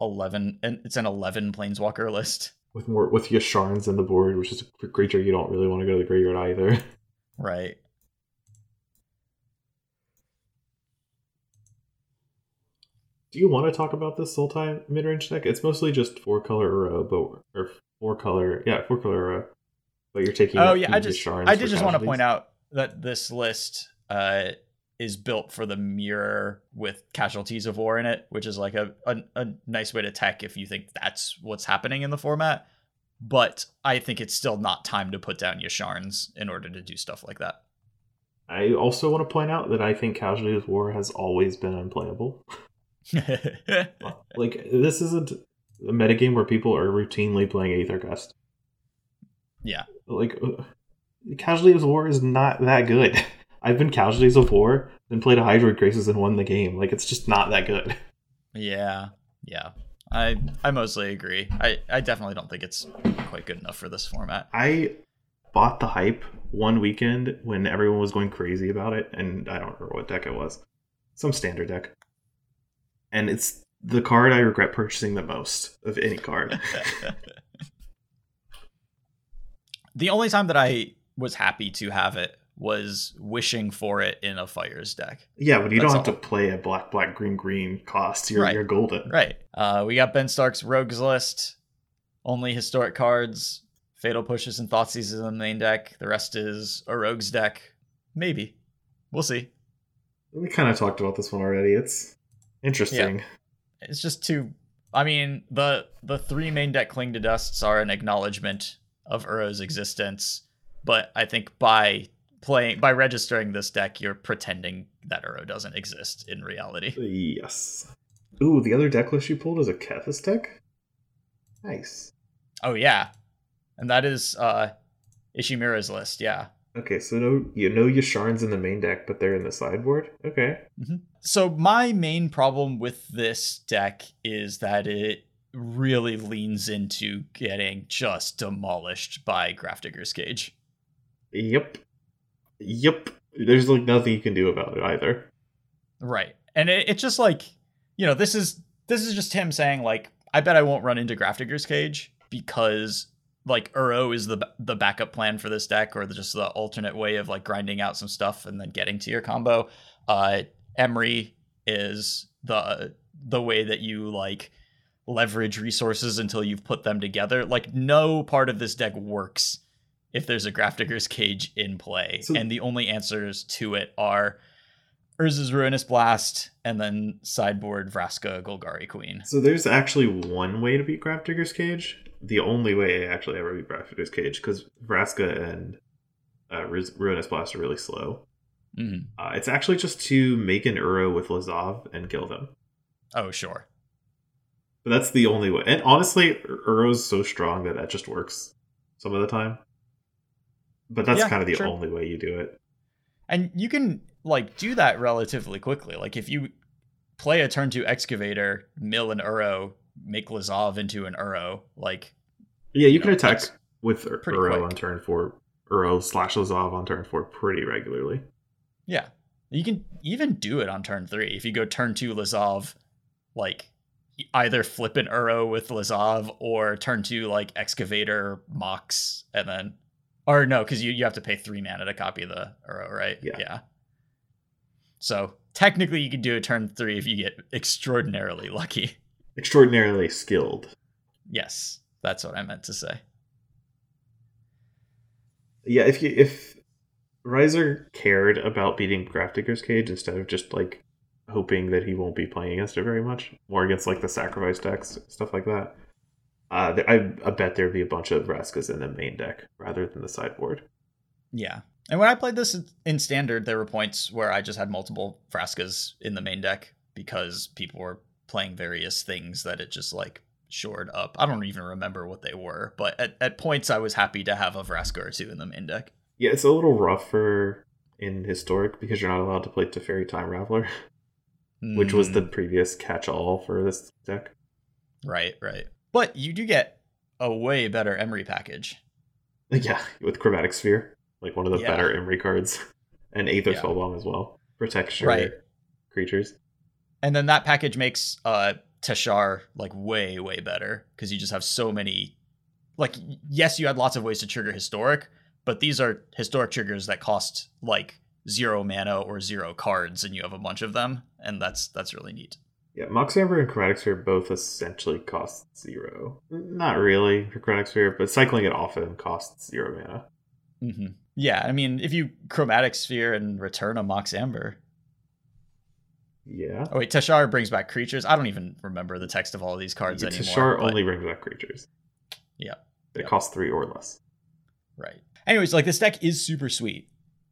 11 and it's an 11 planeswalker list. with more with Yasharns in the board, which is a creature you don't really want to go to the graveyard either. <laughs> Right. Do you want to talk about this soul Sultai midrange deck? It's mostly just four color but or four color, yeah, four color. But you're taking. Oh yeah, I just Yasharns I did just want to point out that this list uh is built for the mirror with casualties of war in it, which is like a, a, a nice way to tech if you think that's what's happening in the format. But I think it's still not time to put down Yasharns in order to do stuff like that. I also want to point out that I think Casualties of War has always been unplayable. <laughs> like this isn't a metagame where people are routinely playing Aether Gust. yeah. Like uh, Casualty of War is not that good. <laughs> I've been Casualties of War, then played a Hydroid Krasis and won the game. Like it's just not that good. <laughs> Yeah. Yeah. I I mostly agree. I, I definitely don't think it's quite good enough for this format. I bought the hype one weekend when everyone was going crazy about it, and I don't remember what deck it was. Some standard deck. And it's the card I regret purchasing the most of any card. <laughs> <laughs> the only time that I was happy to have it was wishing for it in a fires deck. yeah, but you That's don't have all. to play a black, black, green, green cost. You're, Right. you're golden. Right. Uh, we got Ben Stark's Rogues list. Only historic cards. Fatal pushes and Thoughtseize is in the main deck. The rest is a Rogues deck. Maybe. We'll see. We kind of talked about this one already. It's interesting. It's just too I mean, the the three main deck cling to dusts are an acknowledgement of Uro's existence, but I think by playing by registering this deck, you're pretending that Uro doesn't exist in reality. Yes. Ooh, the other deck list you pulled is a Kethis deck. Nice. Oh yeah, and that is uh Ishimura's list. Yeah. Okay, so no, you know Yasharn's in the main deck, but they're in the sideboard. Okay. Mm-hmm. So my main problem with this deck is that it really leans into getting just demolished by Grafdigger's Cage. Yep. Yep. There's like nothing you can do about it either. Right. And it, it's just like, you know, this is this is just him saying like, I bet I won't run into Grafdigger's Cage because like Uro is the the backup plan for this deck, or the, just the alternate way of like grinding out some stuff and then getting to your combo. Uh, Emry is the the way that you like leverage resources until you've put them together. Like no part of this deck works if there's a Grafdigger's Cage in play, so, and the only answers to it are Urza's Ruinous Blast, and then sideboard Vraska Golgari Queen. So there's actually one way to beat Grafdigger's Cage, the only way I actually ever beat Grafdigger's Cage because Vraska and uh, Ruinous Blast are really slow. Mm-hmm. Uh, it's actually just to make an Uro with Lazav and kill them. Oh, sure. But that's the only way. And honestly, Uro's so strong that that just works some of the time. But that's yeah, kind of the sure. only way you do it. And you can like do that relatively quickly. Like if you play a turn two excavator, mill an Uro, make Lazav into an Uro. Like, yeah, you, you can know, attack with Uro on turn four, Uro slash Lazav on turn four pretty regularly. Yeah, you can even do it on turn three if you go turn two Lazav, like either flip an Uro with Lazav or turn two like Excavator Mox and then, or no, because you you have to pay three mana to copy the Uro, right? Yeah. Yeah. So technically, you can do a turn three if you get extraordinarily lucky extraordinarily skilled. Yes, that's what I meant to say. Yeah, if you if Riser cared about beating Grafdigger's Cage instead of just like hoping that he won't be playing against it very much, more against like the sacrifice decks, stuff like that. Uh, I, I bet there'd be a bunch of Vraskas in the main deck rather than the sideboard. Yeah. And when I played this in standard, there were points where I just had multiple Vraskas in the main deck because people were playing various things that it just like shored up. I don't even remember what they were, but at, at points I was happy to have a Vraska or two in the main deck. Yeah, it's a little rougher in historic because you're not allowed to play Teferi Time Raveler, mm. <laughs> which was the hmm. previous catch all for this deck. Right, right. But you do get a way better Emry package. <laughs> Yeah, with Chromatic Sphere, like one of the yeah. better Emry cards, <laughs> and Aether yeah. Spellbomb as well. Protects your right. creatures and then that package makes uh Teshar like way way better because you just have so many. Like yes, you had lots of ways to trigger historic, but these are historic triggers that cost like zero mana or zero cards, and you have a bunch of them, and that's that's really neat. Yeah, Mox Amber and Chromatic Sphere both essentially cost zero. Not really for Chromatic Sphere, but cycling it often costs zero mana. Mm-hmm. Yeah, I mean, if you Chromatic Sphere and return a Mox Amber, yeah. Oh wait, Teshar brings back creatures. I don't even remember the text of all of these cards yeah, anymore. Teshar but... only brings back creatures. Yeah. They yeah. cost three or less. Right. Anyways, like this deck is super sweet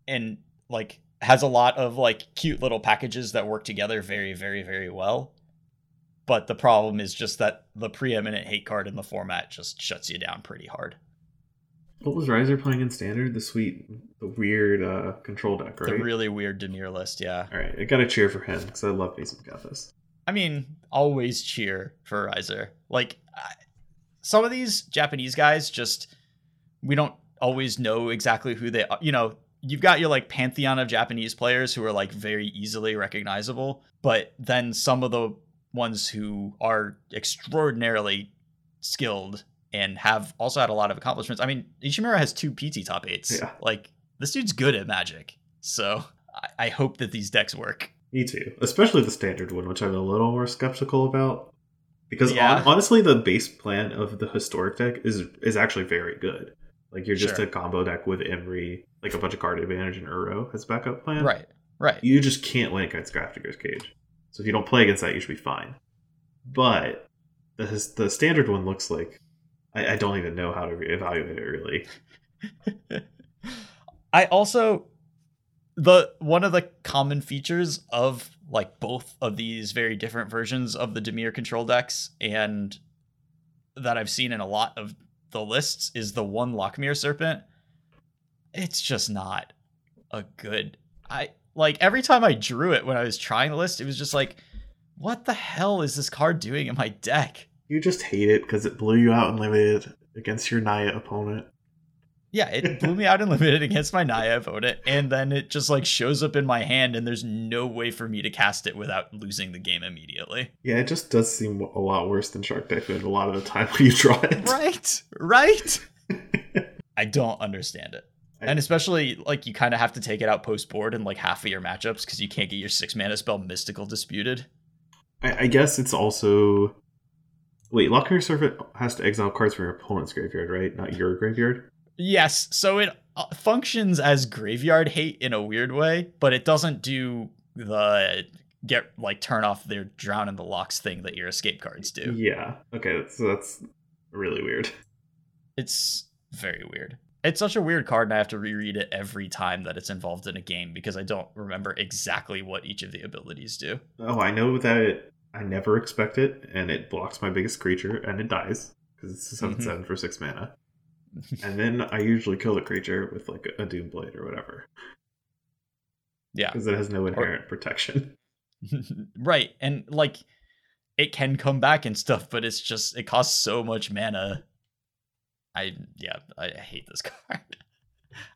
and like has a lot of like cute little packages that work together very, very, very well. But the problem is just that the preeminent hate card in the format just shuts you down pretty hard. What was Riser playing in standard? The sweet, the weird uh, control deck, right? The really weird Dimir list, yeah. All right, I gotta cheer for him because I love me some I mean, always cheer for Riser. Like some of these Japanese guys, just we don't always know exactly who they are. You know, you've got your like pantheon of Japanese players who are like very easily recognizable, but then some of the ones who are extraordinarily skilled and have also had a lot of accomplishments. I mean, Ishimura has two PT top eights. Yeah. Like this dude's good at Magic, so I, I hope that these decks work. Me too, especially the standard one, which I'm a little more skeptical about. Because yeah. on, honestly, the base plan of the historic deck is is actually very good. Like you're just sure. a combo deck with Emry, like a bunch of card advantage and Uro as backup plan. Right. Right. You just can't win against Grafdigger's Cage. So if you don't play against that, you should be fine. But the the standard one looks like I, I don't even know how to evaluate it really. <laughs> I also the one of the common features of like both of these very different versions of the Dimir control decks and that I've seen in a lot of the lists is the one Lochmere Serpent. It's just not a good I like every time I drew it when I was trying the list, it was just like, what the hell is this card doing in my deck? You just hate it because it blew you out in limited against your Naya opponent. Yeah, it blew me out in <laughs> limited against my Naya opponent, and then it just like shows up in my hand, and there's no way for me to cast it without losing the game immediately. Yeah, it just does seem a lot worse than Shark Typhoon a lot of the time when you draw it. Right, right. <laughs> I don't understand it, and especially like you kind of have to take it out post board in like half of your matchups because you can't get your six mana spell Mystical disputed. I, I guess it's also wait. Lochmere Serpent has to exile cards from your opponent's graveyard, right? Not your graveyard. Yes, so it uh, functions as graveyard hate in a weird way, but it doesn't do the get like turn off their drown in the locks thing that your escape cards do. Yeah. Okay, so that's really weird. It's very weird. It's such a weird card, and I have to reread it every time that it's involved in a game because I don't remember exactly what each of the abilities do. Oh, I know that it, I never expect it, and it blocks my biggest creature, and it dies because it's a 7 Mhm. 7 for 6 mana. And then I usually kill the creature with like a Doom Blade or whatever Yeah. because it has no inherent protection. <laughs> right. And like it can come back and stuff, but it's just it costs so much mana. I yeah, I hate this <laughs> card.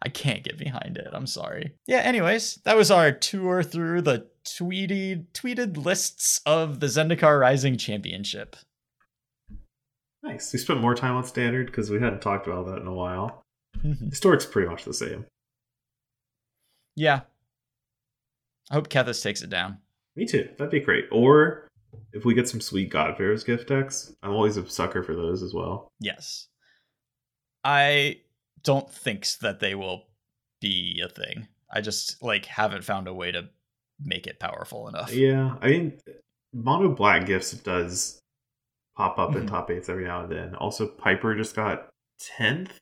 I can't get behind it. I'm sorry. Yeah, anyways, that was our tour through the tweeted tweeted lists of the Zendikar Rising Championship. Nice. We spent more time on standard because we hadn't talked about that in a while. Mhm. Historic's pretty much the same. yeah. I hope Kethis takes it down. Me too. That'd be great. Or if we get some sweet Godfarer's gift decks, I'm always a sucker for those as well. Yes. I don't think that they will be a thing. I just like haven't found a way to make it powerful enough. Yeah, I mean, mono black gifts does pop up in Mhm. top eights every now and then. Also, Piper just got tenth.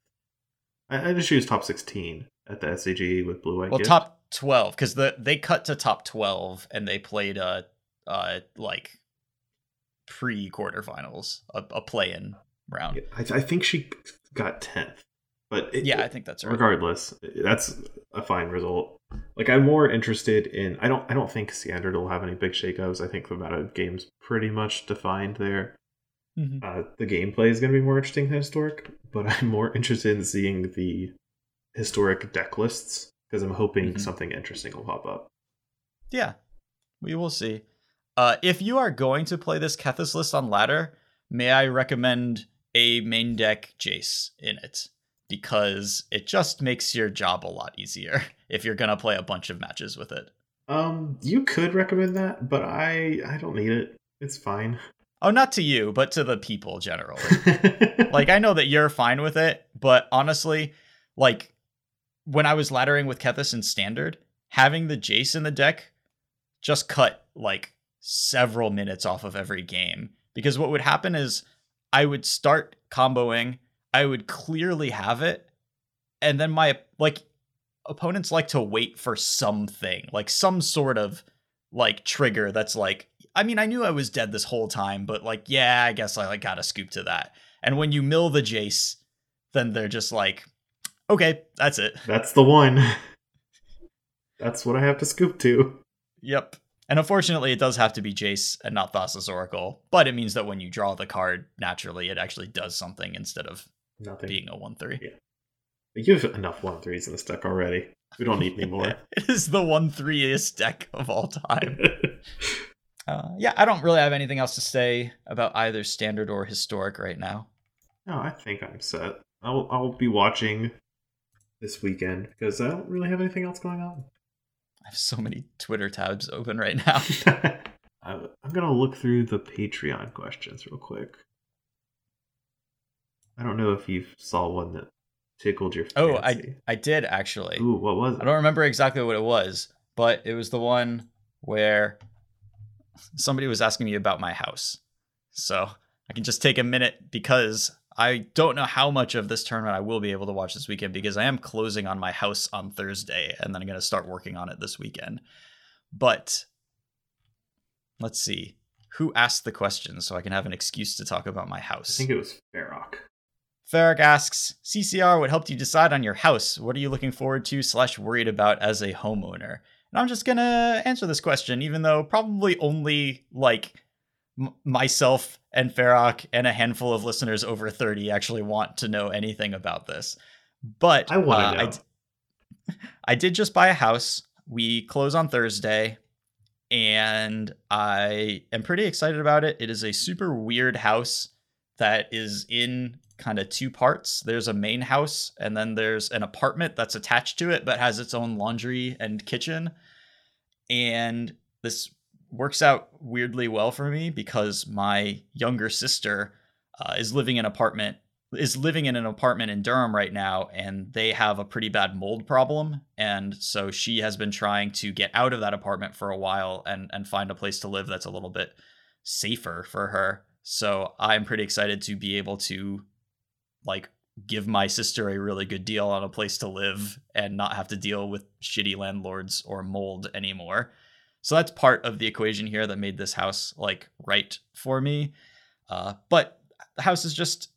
I, I just choose top sixteen at the SCG with blue white. Well, gift. top twelve because the they cut to top twelve and they played a uh like pre quarterfinals a, a play in round. I, I think she got tenth, but it, Yeah, I think that's right. regardless, that's a fine result. Like I'm more interested in. I don't. I don't think standard will have any big shakeups. I think the meta game's pretty much defined there. Mhm. Uh, the gameplay is going to be more interesting than historic, but <laughs> I'm more interested in seeing the historic deck lists because I'm hoping Mhm. something interesting will pop up. Yeah, we will see. Uh, if you are going to play this Kethis list on ladder, may I recommend a main deck Jace in it because it just makes your job a lot easier <laughs> if you're gonna play a bunch of matches with it. Um, you could recommend that, but I I don't need it. It's fine. Oh, not to you, but to the people generally. <laughs> like I know that you're fine with it, but honestly, like when I was laddering with Kethis and standard, having the Jace in the deck just cut like several minutes off of every game. Because what would happen is I would start comboing, I would clearly have it, and then my like opponents like to wait for something, like some sort of like trigger that's like I mean, I knew I was dead this whole time, but like, yeah, I guess I like got a scoop to that. And when you mill the Jace, then they're just like, okay, that's it. That's the one. <laughs> That's what I have to scoop to. Yep. And unfortunately, it does have to be Jace and not Thassa's Oracle, but it means that when you draw the card naturally, it actually does something instead of Nothing. being a 1 3. Yeah. You have enough one threes in this deck already. We don't need any more. <laughs> it is the 1 3iest deck of all time. <laughs> Uh, yeah, I don't really have anything else to say about either standard or historic right now. no, I think I'm set. I'll I'll be watching this weekend because I don't really have anything else going on. I have so many Twitter tabs open right now. <laughs> I- I'm gonna look through the Patreon questions real quick. I don't know if you saw one that tickled your Oh, fancy. I did actually. Ooh, what was it? I don't remember exactly what it was, but it was the one where somebody was asking me about my house. So I can just take a minute because I don't know how much of this tournament I will be able to watch this weekend because I am closing on my house on Thursday and then I'm going to start working on it this weekend. But let's see. Who asked the question so I can have an excuse to talk about my house? I think it was Farrock. Farrick asks, CCR, what helped you decide on your house? What are you looking forward to slash worried about as a homeowner? And I'm just gonna answer this question, even though probably only like m- myself and Farrock and a handful of listeners over 30 actually want to know anything about this. But I want uh, to I know. d- <laughs> I did just buy a house. We close on Thursday, and I am pretty excited about it. It is a super weird house that is in kind of two parts. There's a main house, and then there's an apartment that's attached to it, but has its own laundry and kitchen. And this works out weirdly well for me because my younger sister uh, is living in an apartment is living in an apartment in Durham right now and they have a pretty bad mold problem and so she has been trying to get out of that apartment for a while and and find a place to live that's a little bit safer for her. So I'm pretty excited to be able to like give my sister a really good deal on a place to live and not have to deal with shitty landlords or mold anymore. So that's part of the equation here that made this house like right for me. Uh, but the house is just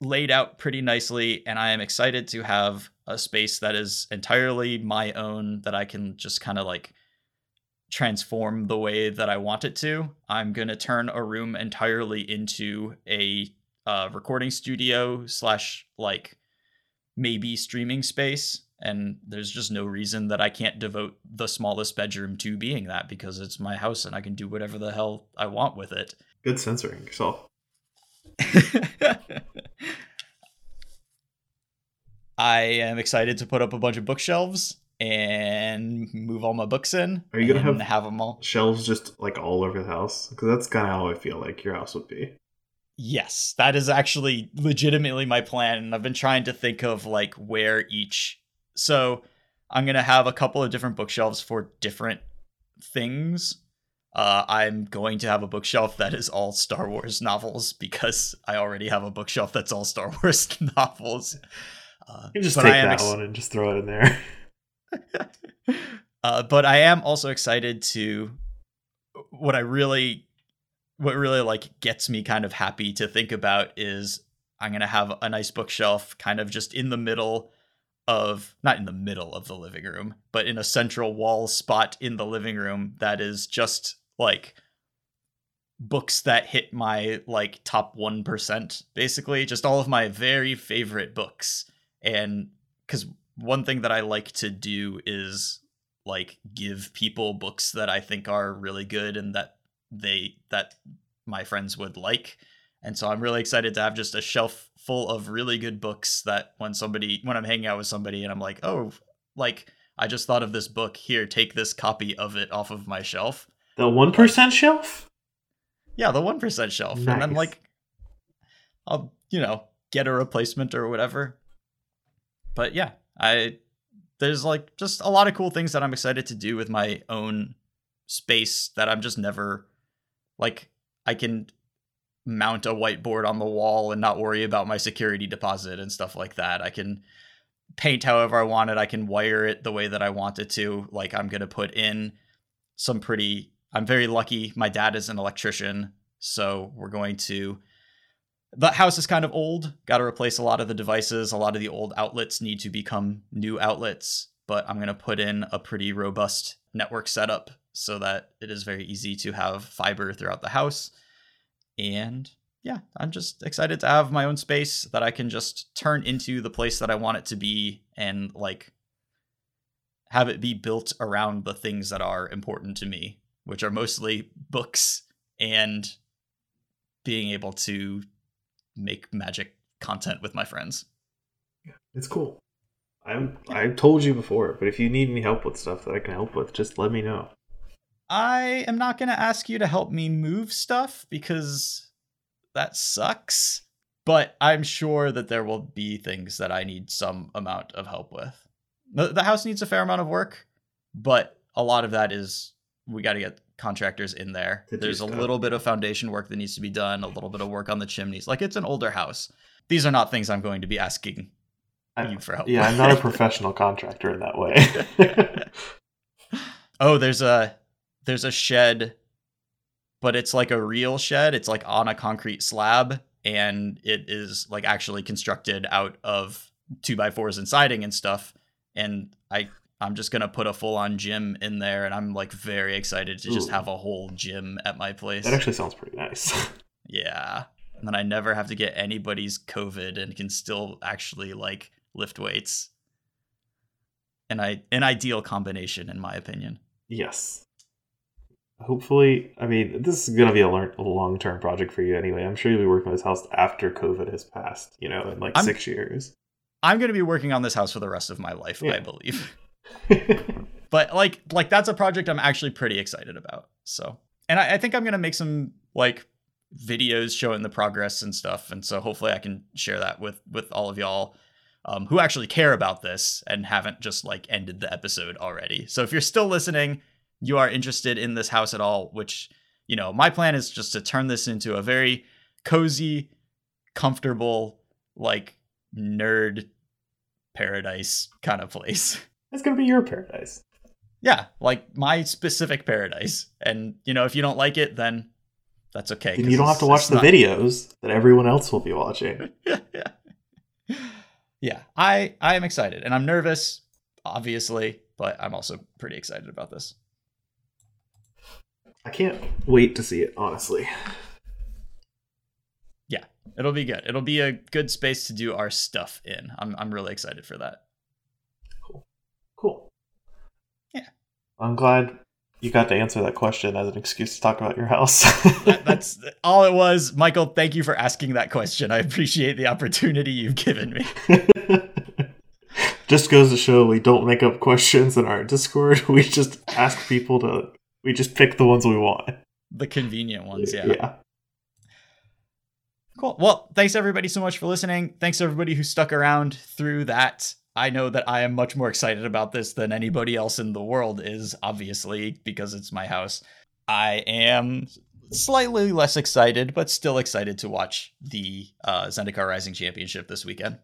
laid out pretty nicely and i am excited to have a space that is entirely my own that i can just kind of like transform the way that i want it to. I'm going to turn a room entirely into a uh, recording studio slash like maybe streaming space and there's just no reason that i can't devote the smallest bedroom to being that because it's my house and i can do whatever the hell i want with it Good censoring yourself. <laughs> I am excited to put up a bunch of bookshelves and move all my books in. Are you gonna have- have them all? Shelves just like all over the house because that's kind of how I feel like your house would be. Yes, that is actually legitimately my plan, and I've been trying to think of like where each. So I'm gonna have a couple of different bookshelves for different things. Uh, I'm going to have a bookshelf that is all Star Wars novels because I already have a bookshelf that's all Star <laughs> Wars novels. Uh, You just take that ex- one and just throw it in there. <laughs> <laughs> uh, but I am also excited to what I really what really like gets me kind of happy to think about is I'm gonna have a nice bookshelf kind of just in the middle of not in the middle of the living room, but in a central wall spot in the living room that is just like books that hit my like top 1% basically just all of my very favorite books. And cuz one thing that I like to do is like give people books that I think are really good and that they that my friends would like. And so I'm really excited to have just a shelf full of really good books that when somebody when I'm hanging out with somebody and I'm like, "Oh, like I just thought of this book. Here, take this copy of it off of my shelf." The one percent shelf. Yeah, the 1% shelf. And then Nice. like I'll, you know, get a replacement or whatever. But yeah, I there's like just a lot of cool things that I'm excited to do with my own space that I'm just never like I can mount a whiteboard on the wall and not worry about my security deposit and stuff like that. I can paint however I want it. I can wire it the way that I want it to. Like I'm going to put in some pretty I'm very lucky my dad is an electrician, so we're going to the house is kind of old. Got to replace a lot of the devices. A lot of the old outlets need to become new outlets, but I'm going to put in a pretty robust network setup so that it is very easy to have fiber throughout the house. And yeah, I'm just excited to have my own space that I can just turn into the place that I want it to be and like have it be built around the things that are important to me, which are mostly books and being able to make magic content with my friends. It's cool. I'm. I told you before, but if you need any help with stuff that I can help with, just let me know. I am not going to ask you to help me move stuff because that sucks, but I'm sure that there will be things that I need some amount of help with. The, the house needs a fair amount of work, but a lot of that is we got to get contractors in there. There's a little bit of foundation work that needs to be done, a little bit of work on the chimneys. Like it's an older house. These are not things I'm going to be asking I- you for help. yeah, I'm not a <laughs> professional contractor in that way. <laughs> <laughs> oh, there's a there's a shed, but it's like a real shed. It's like on a concrete slab, and it is like actually constructed out of two by fours and siding and stuff. And I I'm just gonna put a full on gym in there, and I'm like very excited to just have a whole gym at my place. that actually sounds pretty nice. <laughs> yeah, and then I never have to get anybody's COVID and can still actually like lift weights. And I an ideal combination in my opinion. yes. Hopefully, I mean, this is going to be a, a long-term project for you anyway. I'm sure you'll be working on this house after COVID has passed, you know, in like I'm- six years. I'm going to be working on this house for the rest of my life, I believe. <laughs> But like like that's a project I'm actually pretty excited about. So, and I, I think I'm going to make some like videos showing the progress and stuff, and so hopefully I can share that with with all of y'all um, who actually care about this and haven't just like ended the episode already. So if you're still listening, you are interested in this house at all, which you know my plan is just to turn this into a very cozy, comfortable, like nerd paradise kind of place. It's going to be your paradise. Yeah, like my specific paradise. And you know, if you don't like it, then that's okay. 'cause you don't have to watch the not- videos that everyone else will be watching. yeah, <laughs> yeah. Yeah, I I am excited and I'm nervous, obviously, but I'm also pretty excited about this. I can't wait to see it, honestly. Yeah, it'll be good. It'll be a good space to do our stuff in. I'm I'm really excited for that. Cool. Cool. Yeah. I'm glad you got to answer that question as an excuse to talk about your house. <laughs> That- that's <laughs> all it was. Michael, thank you for asking that question. I appreciate the opportunity you've given me. <laughs> just goes to show we don't make up questions in our Discord. We just ask people to. We just pick the ones we want. The convenient ones, yeah. Yeah. Cool. Well, thanks everybody so much for listening. Thanks everybody who stuck around through that. I know that I am much more excited about this than anybody else in the world is, obviously, because it's my house. I am slightly less excited, but still excited to watch the uh, Zendikar Rising Championship this weekend.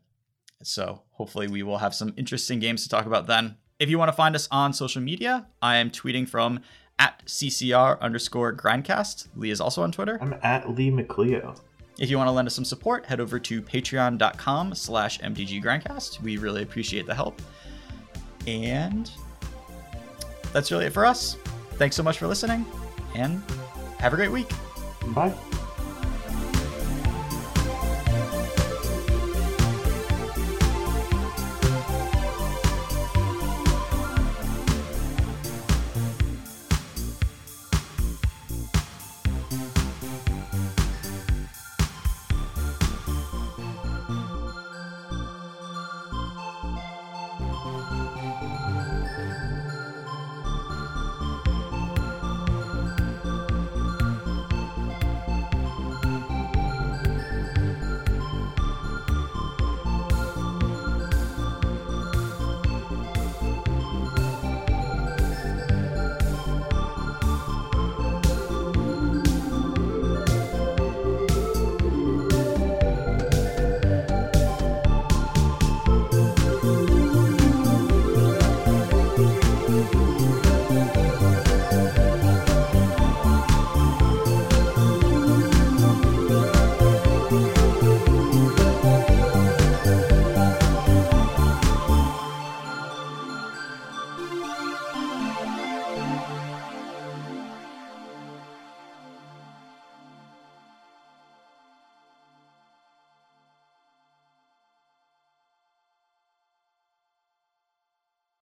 So hopefully we will have some interesting games to talk about then. If you want to find us on social media, I am tweeting from at CCR underscore grindcast. Lee is also on Twitter. I'm at Lee McLeo. If you want to lend us some support, head over to patreon.com slash mtggrindcast. We really appreciate the help. And that's really it for us. Thanks so much for listening, and have a great week. Bye.